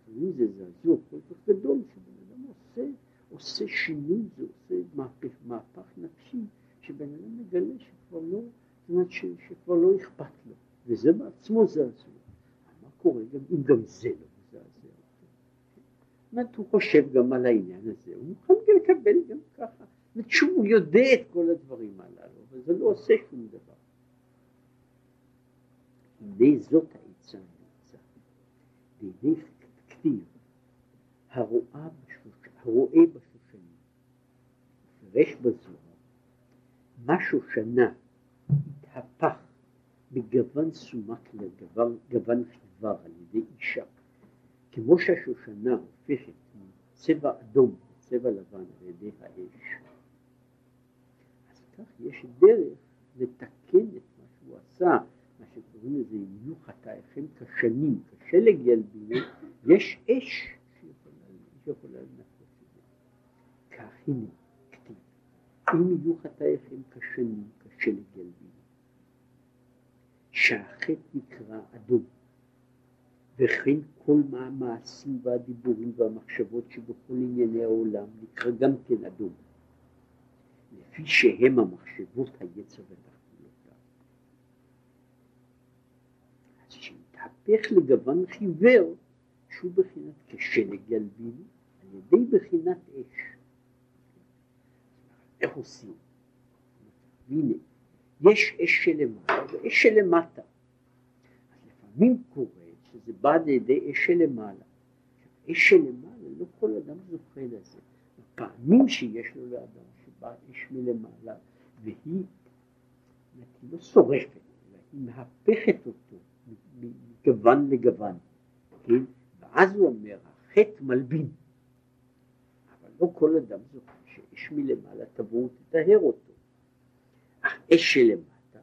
לפעמים זה זעזוע כל כך גדול שבן אדם עושה, עושה שינוי, זה עושה מהפך, מהפך נפשי, שבן אדם מגלה שכבר לא, זאת אומרת ש, שכבר לא אכפת לו, וזה בעצמו זעזוע. מה קורה גם אם גם זה לא מזעזע? זאת אומרת, הוא חושב גם על העניין הזה, הוא מוכן לקבל גם ככה. זאת אומרת שהוא יודע את כל הדברים הללו, אבל זה לא עושה שום דבר. הנה זאת העצה הנעצה, והנה כתיב, הרואה הרואה בשושנים, מפרש בזוהר, מה שושנה התהפך בגוון סומק לגוון חיוור על ידי אישה, כמו שהשושנה הופכת מצבע אדום לצבע לבן על ידי האש, אז כך יש דרך לתקן את מה שהוא עשה, מה שקוראים לזה יהיו חטאיכם כשנים, כשלג ילבינו, יש? אש שיכולה לנקות את זה. כך הנה, כתיב, אם יהיו חטאיכם כשנים, כשלג ילבינו, שהחטא נקרא אדום, וכן כל המעשים והדיבורים והמחשבות שבכל ענייני העולם נקרא גם כן אדום, לפי שהם המחשבות היצר ותחבולותיו. אז שהתהפך לגוון חיוור, שהוא בחינת כשלג ילבין, על ידי בחינת אש. איך עושים? והנה, יש אש שלמעלה ואש שלמטה. אז לפעמים קורה שזה בא לידי אש שלמעלה. אש שלמעלה, לא כל אדם זוכה לזה. הפעמים שיש לו לאדם שבא אש מלמעלה, והיא, היא לא שורפת, אלא היא מהפכת אותו מגוון לגוון, כן? ואז הוא אומר, החטא מלבין. אבל לא כל אדם זוכה שאש מלמעלה תבוא ותטהר אותו. אך אש שלמטה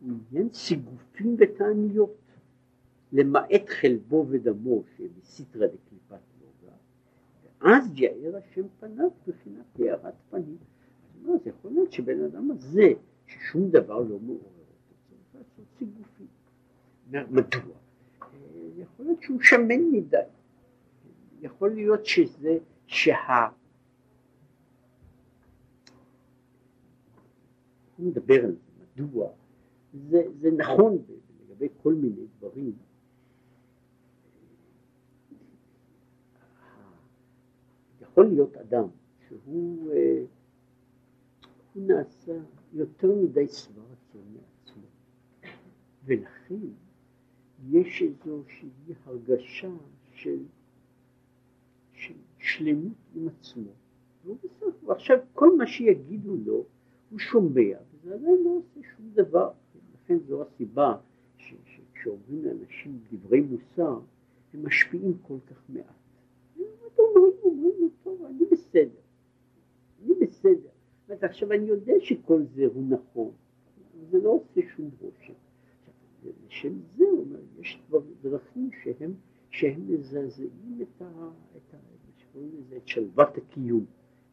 הוא עניין סיגופים ותעניות. למעט חלבו ודמו שבסיטרא דקליפת לוגה, ואז יאר השם פניו בחינת הארת פנים. אז מה, זה יכול להיות שבן אדם הזה, ששום דבר לא מעורר אותו, צריך לעשות סיגופים. מדוע? יכול להיות שהוא שמן מדי. יכול להיות שזה, שה... הוא מדבר על זה, מדוע? זה, זה נכון לגבי כל מיני דברים. יכול להיות אדם שהוא אה, הוא נעשה יותר מדי שבע מעצמו, ולכן יש איזושהי הרגשה של, של שלמות עם עצמו. ועכשיו כל מה שיגידו לו הוא שומע, וזה עדיין לא עושה שום דבר. לכן זו הסיבה שכשאומרים לאנשים דברי מוסר, הם משפיעים כל כך מעט. אומרים, אומרים, טוב, אני בסדר, אני בסדר. עכשיו אני יודע שכל זה הוא נכון, זה לא עושה שום רושם. לשם זה, הוא אומר, יש דרכים שהם, שהם מזעזעים את, ה, את, ה, לזה, את שלוות הקיום.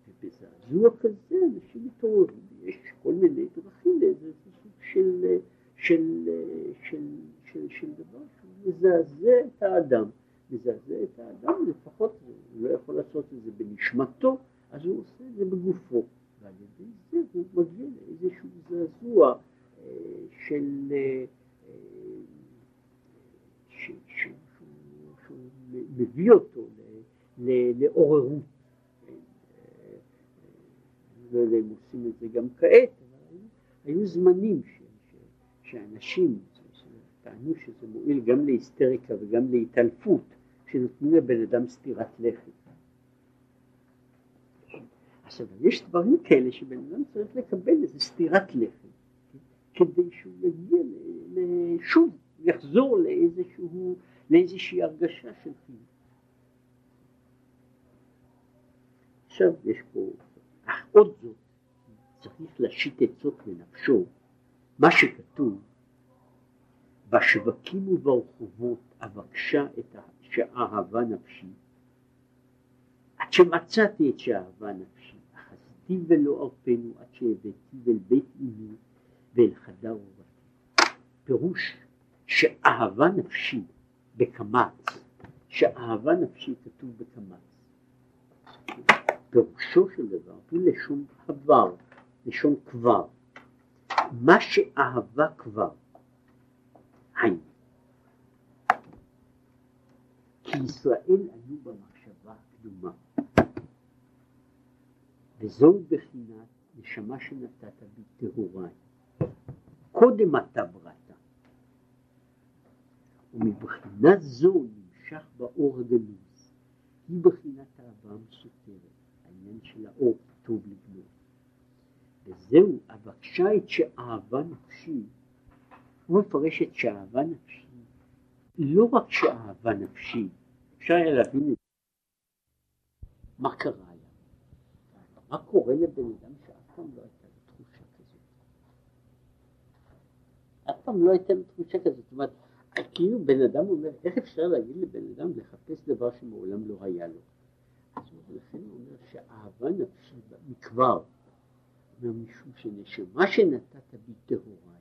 ובזעזוע כזה אנשים מתעוררים, יש כל מיני דרכים לאיזה סוג של, של, של, של, של דבר שהוא את האדם. מזעזע את האדם, לפחות הוא לא יכול לעשות את זה בנשמתו, אז הוא עושה את זה בגופו. ועל ידי זה הוא מגיע לאיזשהו זעזוע אה, של... שהוא מביא אותו לעוררות. לא יודע אם עושים את זה גם כעת, אבל היו זמנים שאנשים טענו שזה מועיל גם להיסטריקה וגם להתעלפות, שנותנים לבן אדם סטירת לחי. עכשיו, יש דברים כאלה שבן אדם צריך לקבל איזה סטירת לחי, כדי שהוא יגיע שוב, יחזור לאיזשהו, לאיזושהי הרגשה של חינוך. עכשיו יש פה, אך עוד זאת, צריך להשית עצות לנפשו, מה שכתוב, בשווקים וברחובות אבקשה את שאהבה נפשי, עד שמצאתי את שאהבה נפשי, אחזתי ולא ארפנו עד שהבאתי אל בית אמי ואל חדר אורתי. פירוש שאהבה נפשי בקמץ, שאהבה נפשי כתוב בקמץ. פירושו של דבר הוא לשון עבר, לשון כבר. מה שאהבה כבר, היינו. כי ישראל היו במחשבה הקדומה. וזוהי בחינת נשמה שנתת בי טהוריי. קודם אתה בראת. ומבחינה זו נמשך באור הגנוז. היא בחינת אהבה מסותרת, העניין של האור טוב לגנוז. וזהו, אבקשה את שאהבה נפשי, הוא מפרש את שאהבה נפשי, לא רק שאהבה נפשי, אפשר היה להבין את זה. מה קרה לה? מה קורה לבן אדם שאף פעם לא הייתה לו תחושה כזאת? אף פעם לא הייתה לו תחושה כזאת. זאת אומרת, כאילו בן אדם אומר, איך אפשר להגיד לבן אדם לחפש דבר שמעולם לא היה לו? אז לכן הוא אומר שאהבה נפשית מכבר, אומר משום שנשמה שנתת בי טהוריי,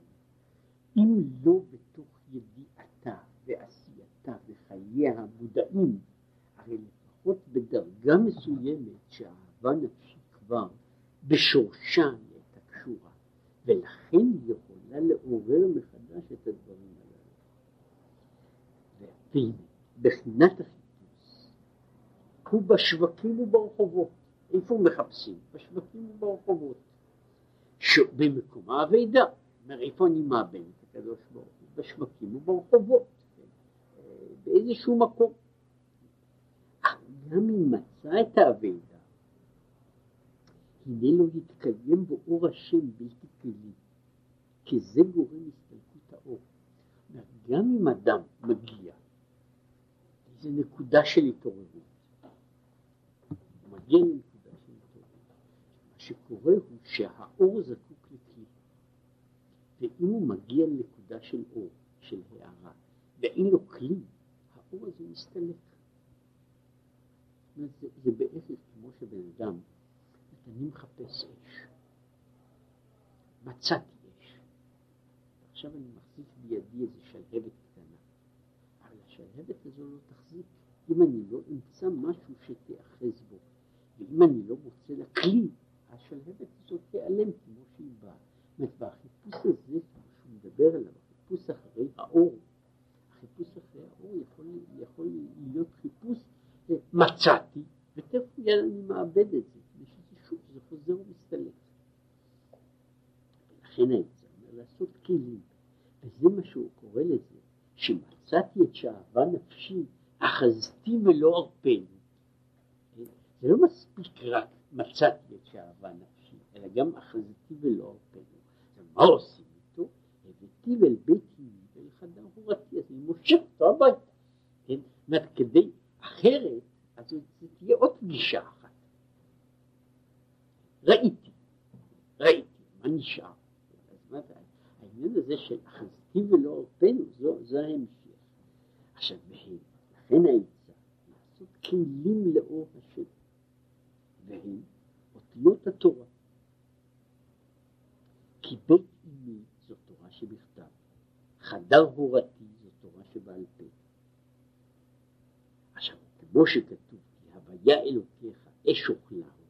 אם לא בתוך ידיעתה ועשייתה וחייה המודעים, הרי לפחות בדרגה מסוימת שאהבה נפשית כבר בשורשה היא הייתה קשורה, ולכן היא יכולה לעורר מחדש את הדברים והנה, בחינת החיפוש הוא בשווקים וברחובות. איפה מחפשים? בשווקים וברחובות. במקום האבידה. אומר, איפה אני מאבן את הקדוש ברוך הוא? בשווקים וברחובות. באיזשהו מקום. גם אם מצא את האבידה, הנה לא יתקיים בו אור השם בלתי כלי, כי זה גורם הסתלקות האור. גם אם אדם מגיע זה נקודה של התעוררות. הוא מגיע לנקודה של התעוררות. מה שקורה הוא שהאור זקוק לכלי. ואם הוא מגיע לנקודה של אור, של הערה, ואין לו כלי, האור הזה מסתלק. זה, זה בעצם כמו שבן אדם, אני מחפש אש. מצאתי אש. עכשיו אני מחזיק בידי איזה שלהבת השלהבת הזו לא תחזיק. אם אני לא אמצא משהו שתיאחז בו, ואם אני לא מוצא לה כלי, השלהבת הזאת תיעלם כמו שהיא באה. והחיפוש הזה, שהוא מדבר עליו, החיפוש אחרי האור, החיפוש אחרי האור יכול, יכול להיות חיפוש, אה, מצאתי, ותכף מיד אני מאבד את זה, ושזה שוב, זה חוזר ומסתלק. ולכן העצה לעשות כלים, וזה מה שהוא קורא לזה, שמצאתי את שאהבה נפשי, אחזתי ולא ארפני. זה לא מספיק רק מצאתי את שאהבה נפשי, אלא גם אחזתי ולא ארפני. מה עושים איתו? הבאתי אל בית אמי ואל חדר הורתי, אז אני מושך אותו הביתה. כן? אומרת, כדי, אחרת, אז תהיה עוד פגישה אחת. ראיתי, ראיתי, מה נשאר? העניין הזה של אחזתי ולא עורפנו, זה ההמשך. עכשיו, לכן העצה, לעשות כלים לאור השם, והם אותיות התורה. כי בית אמי זו תורה שבכתב, חדר הורתי זו תורה שבעל פה. עכשיו, כמו שכתוב, כי הוויה אלוקיך אש אוכלה, אבל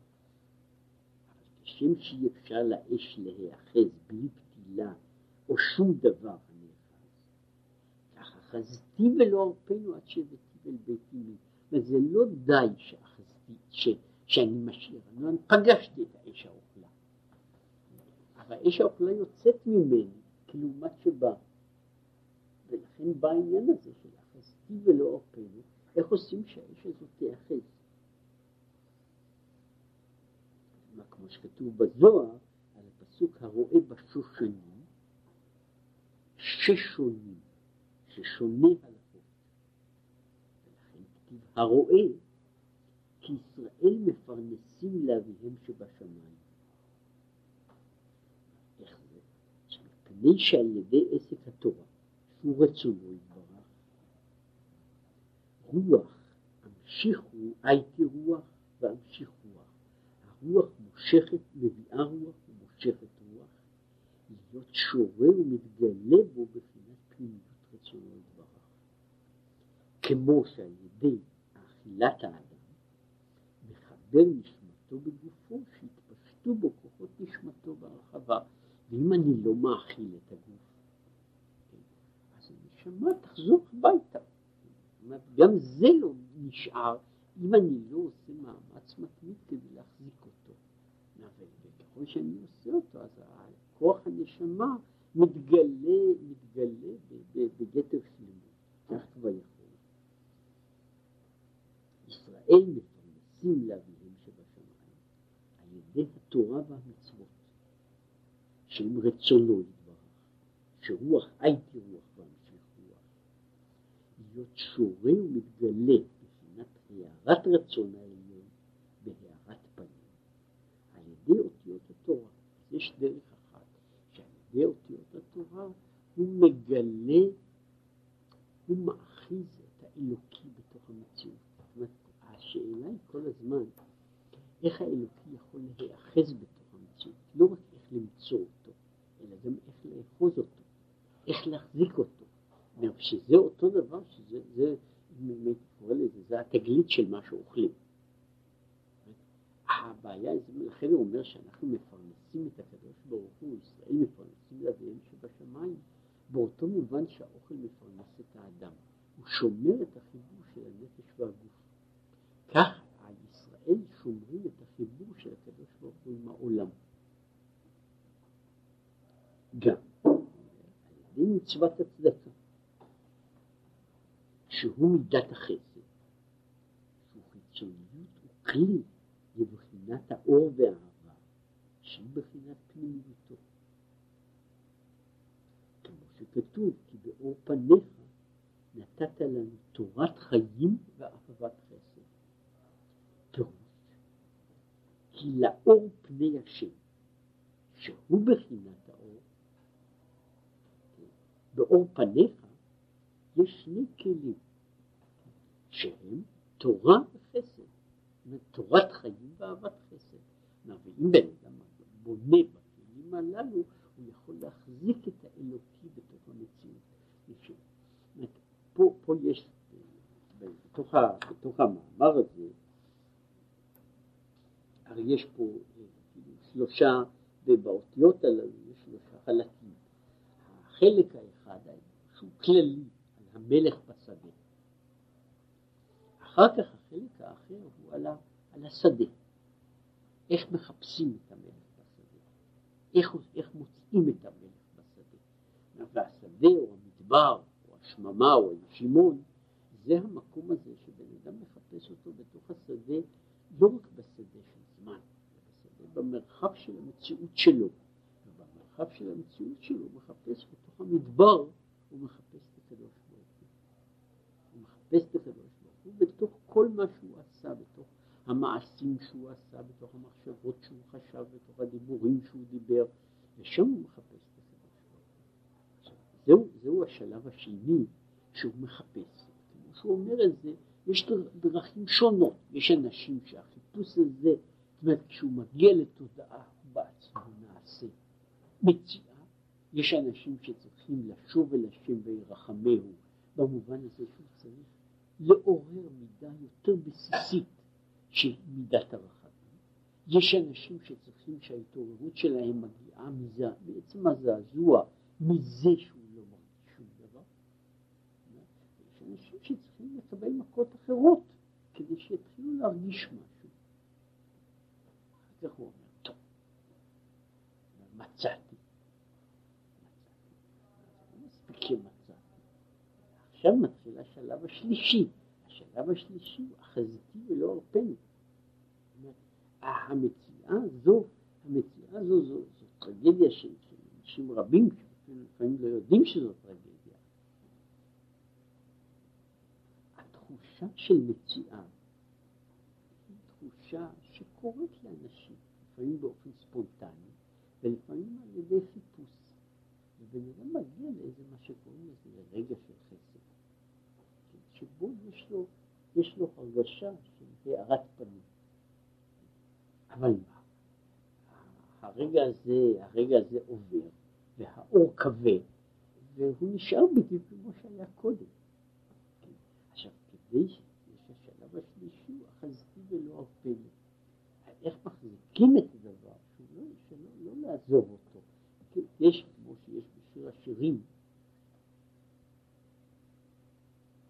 כשם שאי אפשר לאש להיאחז בלי פתילה או שום דבר ככה חזתי ולא ארפנו עד שהבאתי אל בית אמי. וזה לא די שאחזתי, ש, שאני משאיר, אני פגשתי את האש האוכלה. אבל האש האוכלה יוצאת ממני כלעומת שבא. ולכן בא העניין הזה של אחזתי ולא ארפנו, איך עושים שהאש הזאת תיאחז? כמו שכתוב בזוהר, על הפסוק הרואה בשושנים, ששונים, ששונה הלכות. ולכן כתיב הרואה, כי ישראל מפרנסים לאביהם שבשמיים. איך זה? מפני שעל ידי עסק התורה, שהוא רצונו יתברך, רוח, המשיכו, הייתי רוח והמשיך רוח. הרוח מושכת, מביאה רוח ומושכת רוח, להיות שורה ומתגלה בו בחינת פנימיות. כמו שעל ידי אכילת האדם מחבר נשמתו בגופו, שיתפשטו בו כוחות נשמתו בהרחבה. ואם אני לא מאכיל את הגוף, אז הנשמה תחזור הביתה. גם זה לא נשאר אם אני לא עושה מאמץ מתמיד כדי להחזיק אותו. וככל שאני עושה אותו, אז כוח הנשמה מתגלה, מתגלה בגתר שלמות. כך כבר ישראל מפרנסים לאביהם שבשמיים. על ידי התורה והמצוות, שהם רצונו יתברך, שרוח הייתי רוח והמשיך רוח, להיות שורה ומתגלה בחינת הארת רצון העליון בהארת פנים, על ידי אותיות התורה. יש דרך אחת, שעל ידי אותיות התורה הוא מגלה, הוא מאחיז את האלוקי בתוך המציאות. זאת אומרת, השאלה היא כל הזמן, איך האלוקי יכול להיאחז בתוך המציאות, לא רק איך למצוא אותו, אלא גם איך לאחוז אותו, איך להחזיק אותו. שזה אותו דבר, שזה, זה, הייתי קורא לזה, זה התגלית של מה שאוכלים. הבעיה, לכן הוא אומר שאנחנו מפרנסים את הקדוש ברוך הוא, ישראל מפרנסים לאביהם שבשמיים, באותו מובן שהאוכל מפרנס את האדם, הוא שומר את החיבור של הנפש והגוף. כך ישראל שומרים את החיבור של הקדוש ברוך הוא עם העולם. גם על ידי מצוות הצדקה, שהוא מידת החסד, שהוא חיצוניות, הוא כלי לבחינת האור והאהבה, שהיא בחינת פנימיותו. כמו שכתוב, כי באור פניך נתת לנו תורת חיים ואהבת חסד. פירוש, כי לאור פני השם, שהוא בחינת האור, באור פניך יש שני כלים, שהם תורה וחסד. תורת חיים ואהבת חסד. ואם בן אדם בונה בכלים הללו, הוא יכול להחזיק את האלוקי בתוך המציאות. פה, פה יש, בתוך, בתוך המאמר הזה, הרי יש פה כאילו שלושה, ובאותיות הללו יש שלושה חלקים. החלק האחד שהוא כללי על המלך בשדה. אחר כך החלק האחר הוא על, ה, על השדה. איך מחפשים את המלך בשדה? איך, איך מוצאים את המלך בשדה? והשדה או המדבר או השממה או הישימון זה המקום הזה שבן אדם מחפש אותו בתוך השדה, לא רק בשדה זמן, בשדה, במרחב של המציאות שלו. ובמרחב של המציאות שלו הוא מחפש בתוך המדבר, הוא מחפש את הקדוש ברוך הוא. הוא מחפש את הקדוש בתוך כל מה שהוא עשה, בתוך המעשים שהוא עשה, בתוך המחשבות שהוא חשב, בתוך הדיבורים שהוא דיבר, ושם הוא מחפש את הקדוש ברוך זהו, זהו השלב השני שהוא מחפש. כמו שהוא אומר את זה, יש דרכים שונות. יש אנשים שהחיפוש הזה, זאת אומרת, כשהוא מגיע לתודעה, בעצמו נעשה מציאה. יש אנשים שצריכים לשוב אל השם וירחמהו, במובן הזה שהוא צריך לעורר מידה יותר בסיסית של מידת הרחמים. יש אנשים שצריכים שההתעוררות שלהם מגיעה מזה, בעצם הזעזוע, מזה שהוא לא מרגיש שום דבר. יש אנשים שצריכים לקבל מכות אחרות כדי שיתחילו להרגיש משהו. כך הוא אומר, טוב, מצאתי. מספיק שמצאתי. עכשיו מתחיל השלב השלישי. השלב השלישי הוא החזיתי ולא עורפני. המציאה הזו, המציאה הזו זו, זו טרגדיה של, אנשים רבים לפעמים לא יודעים שזו טרגדיה. התחושה של מציאה תחושה שקורית לאנשים, לפעמים באופן ספונטני ולפעמים על ידי חיפוש. ובן אדם מגיע לאיזה מה שקוראים לזה רגע של חסד, שבו יש לו, יש לו הרגשה של הארת פנים. אבל מה? הרגע הזה, הרגע הזה עובר, והאור כבד, והוא נשאר בדיוק כמו שהיה קודם. עכשיו, כדי שיש השלב השלישי, החזקי ולא הרפני. איך מחזיקים את הדבר, שלא, שלא לא לעזוב אותו. יש, כמו שיש בשיר השירים,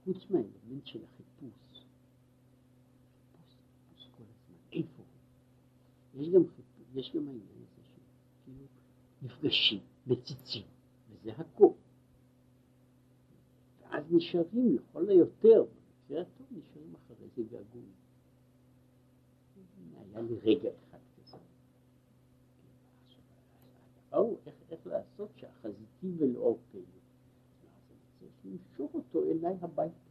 חוץ מהאלמנט של החיפוש, חיפוש, חיפוש כל הזמן, איפה הוא? יש גם חיפוש, יש גם העניין הזה שכאילו נפגשים, מציצים, וזה הכל. ואז נשארים לכל היותר, במקרה הטוב נשארים אחרי זה געגועים. היה לי רגע אחד כזה. הדבר איך, לעשות שהחזיתי ולא עורפנו. אז אני צריך למשוך אותו אליי הביתה.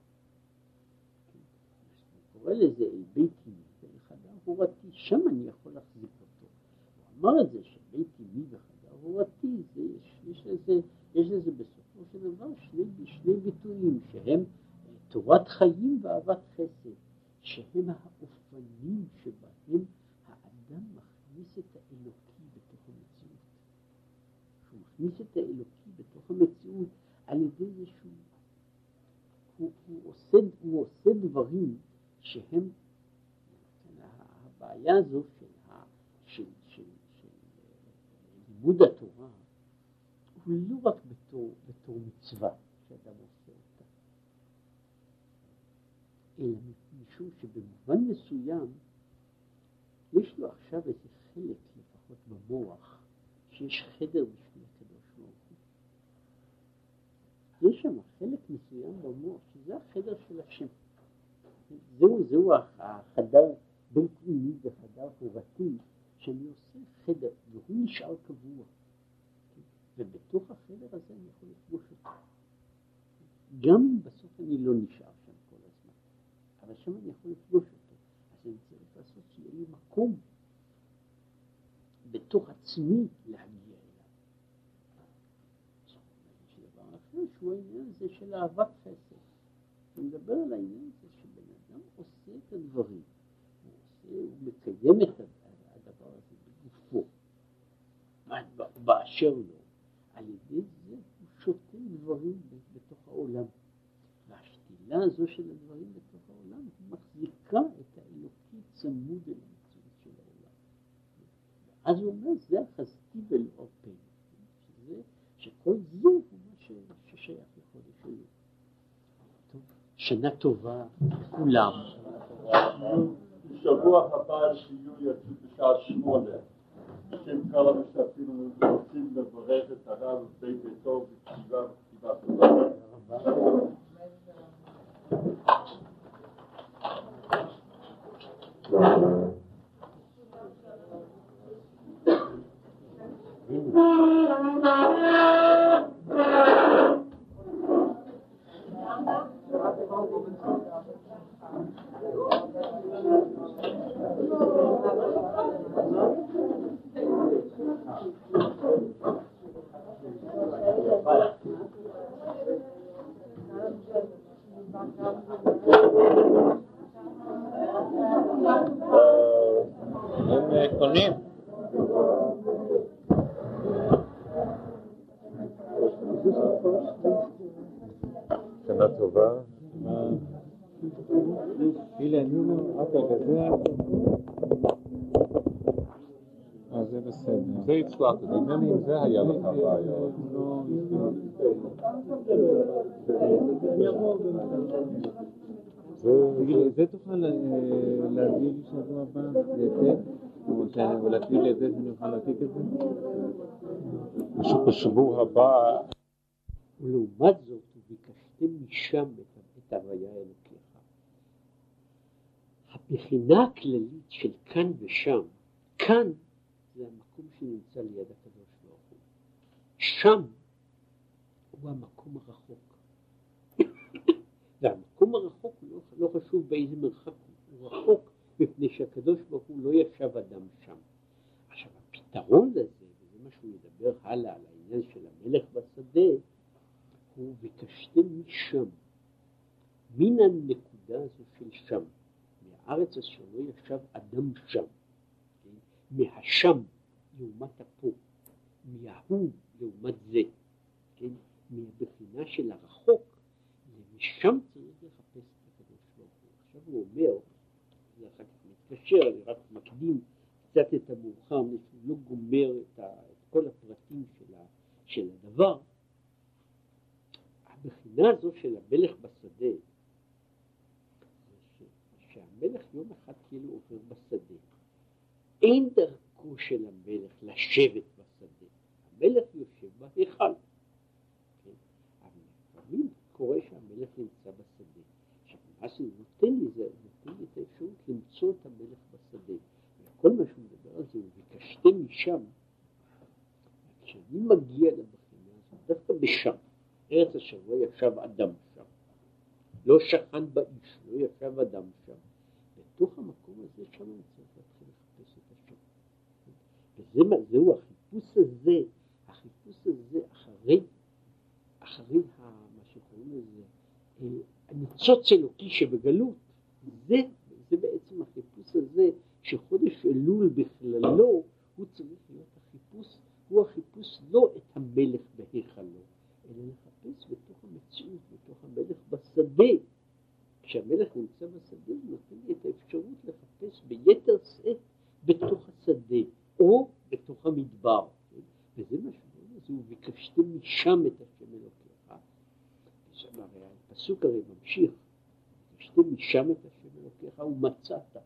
קורא לזה אל בית אמי ולחדר הורתי, שם אני יכול להחזיק אותו. הוא אמר את זה שבית אמי וחדר הורתי, זה, יש, לזה, יש לזה בסופו של דבר שני, שני ביטויים שהם תורת חיים ואהבת חסד, שהם האופנים שבהם האדם מכניס את האלוקי בתוך המציאות. הוא מכניס את האלוקי בתוך המציאות על ידי זה שהוא הוא, הוא, עושה, הוא עושה דברים שהם, הבעיה הזו של, של, של לימוד התורה הוא לא רק בתור, בתור מצווה שאדם עושה אותה, אלא משום שבמובן מסוים יש לו עכשיו איזה חלק לפחות במוח שיש חדר בשביל הקדוש ברוך הוא. יש שם חלק מסוים במוח שזה החדר של השם. זהו, זהו החדר בין פנימי וחדר הורתי שאני עושה חדר והוא נשאר קבוע. ובתוך החדר הזה אני יכול לפגוש אותו. גם אם בסוף אני לא נשאר שם כל הזמן, אבל שם אני יכול לפגוש אותו. אז אני צריך לעשות שיהיה לי מקום בתוך עצמי להגיע אליו. דבר אחר שהוא העניין הזה של אהבת חסד. הוא מדבר על העניין הזה שבן אדם עושה את הדברים, הוא, הוא מקיים את הדבר הזה בגופו, באשר לו, על ידי זה הוא שותה דברים בתוך העולם. והשתילה הזו של הדברים בתוך העולם מחזיקה את צמוד אל המציאות של העולם. ואז הוא אומר, זה החזקי ולא פן. שזה, שכל זה הוא מה ששייך לחודש אלול. שנה טובה לכולם. בשבוע הבא שיהיו יצאו בשעה שמונה. בשם כל המשתתפים רוצים לברך את הרב בית ביתו בכתיבה וכתיבה טובה. הם קונים. שנה טובה. אילנינו, רק הגזע. אז זה בסדר. זה הצלחת, נדמה לי אם זה היה לך רעיון. זה תוכל אה, להביא לי שבוע הבא העתק, או להקריא לי את זה שאני אוכל להעתיק את זה? פשוט בשבוע הבא, ולעומת זאת, וביקשתם משם את הוויה אלוקיך. הבחינה הכללית של כאן ושם, כאן זה המקום שנמצא ליד הוא. שם הוא המקום הרחוק. והמקום הרחוק לא, לא חשוב באיזה מרחק הוא, רחוק מפני שהקדוש ברוך הוא לא ישב אדם שם. עכשיו הפתרון לזה, וזה מה שהוא ידבר הלאה על העניין של המלך בשדה, הוא וקשתם משם, מן הנקודה הזו של שם, מהארץ אשר לא ישב אדם שם, כן? מהשם לעומת הפה, מההוא לעומת זה, כן? מהבחינה של הרחוק, ומשם צריך לחפש את הקדוש ברוך הוא. עכשיו הוא אומר, זה אחר כך מתקשר, אני רק מקדים קצת את המאוחר, שהוא לא גומר את, ה, את כל הפרטים של, ה, של הדבר. הבחינה הזו של המלך בשדה, שהמלך יום אחד כאילו עובר בשדה. אין דרכו של המלך לשבת בשדה, המלך יושב בהיכל. כן? אבל לפעמים קורה שהמלך נמצא בשדה. עכשיו, מה שזה נותן לי זה, נותן לי את האפשרות למצוא את המלך בשדה. וכל מה שהוא מדבר על זה, הוא ביקשתם משם. כשאני מגיע לבחינה הזאת, דווקא בשם, ארץ לא ישב אדם שם, לא שכן באיש, לא ישב אדם שם, בתוך המקום הזה, שם אני צריך להתחיל לחפש את השם. וזהו החיפוש הזה, הזה אחרי, אחרי מה שקוראים לזה, הניצוץ אלוקי שבגלות, זה, זה בעצם החיפוש הזה, שחודש אלול בכללו, הוא צריך להיות החיפוש, הוא החיפוש לא את המלך בהיכלו, אלא לחפש בתוך המציאות, בתוך המלך בשדה. כשהמלך נמצא בשדה, הוא נותן לי את האפשרות לחפש ביתר שאת בתוך השדה, או בתוך המדבר. וזה מה לזה, וביקשתם משם את השם אלוקיך. הרי הפסוק הרי ממשיך, ביקשתם משם את השם אלוקיך ומצאת.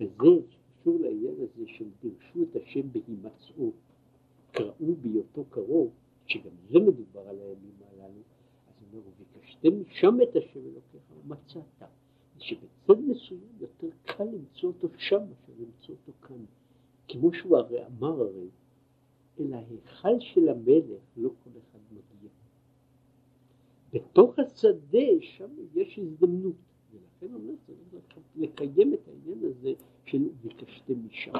וזה קשור לעניין הזה של דרשו את השם בהימצאו, קראו בהיותו קרוב, שגם זה מדובר על הימים הללו, אז הוא אומר, וביקשתם משם את השם אלוקיך ומצאת. שבצד מסוים יותר קל למצוא אותו שם מאשר למצוא אותו כאן. כמו שהוא הרי אמר הרי, אל ההיכל של המלך לא כל אחד מגיע. בתוך השדה שם יש הזדמנות, ולכן אומר לקיים את העניין הזה של ביקשתם משם.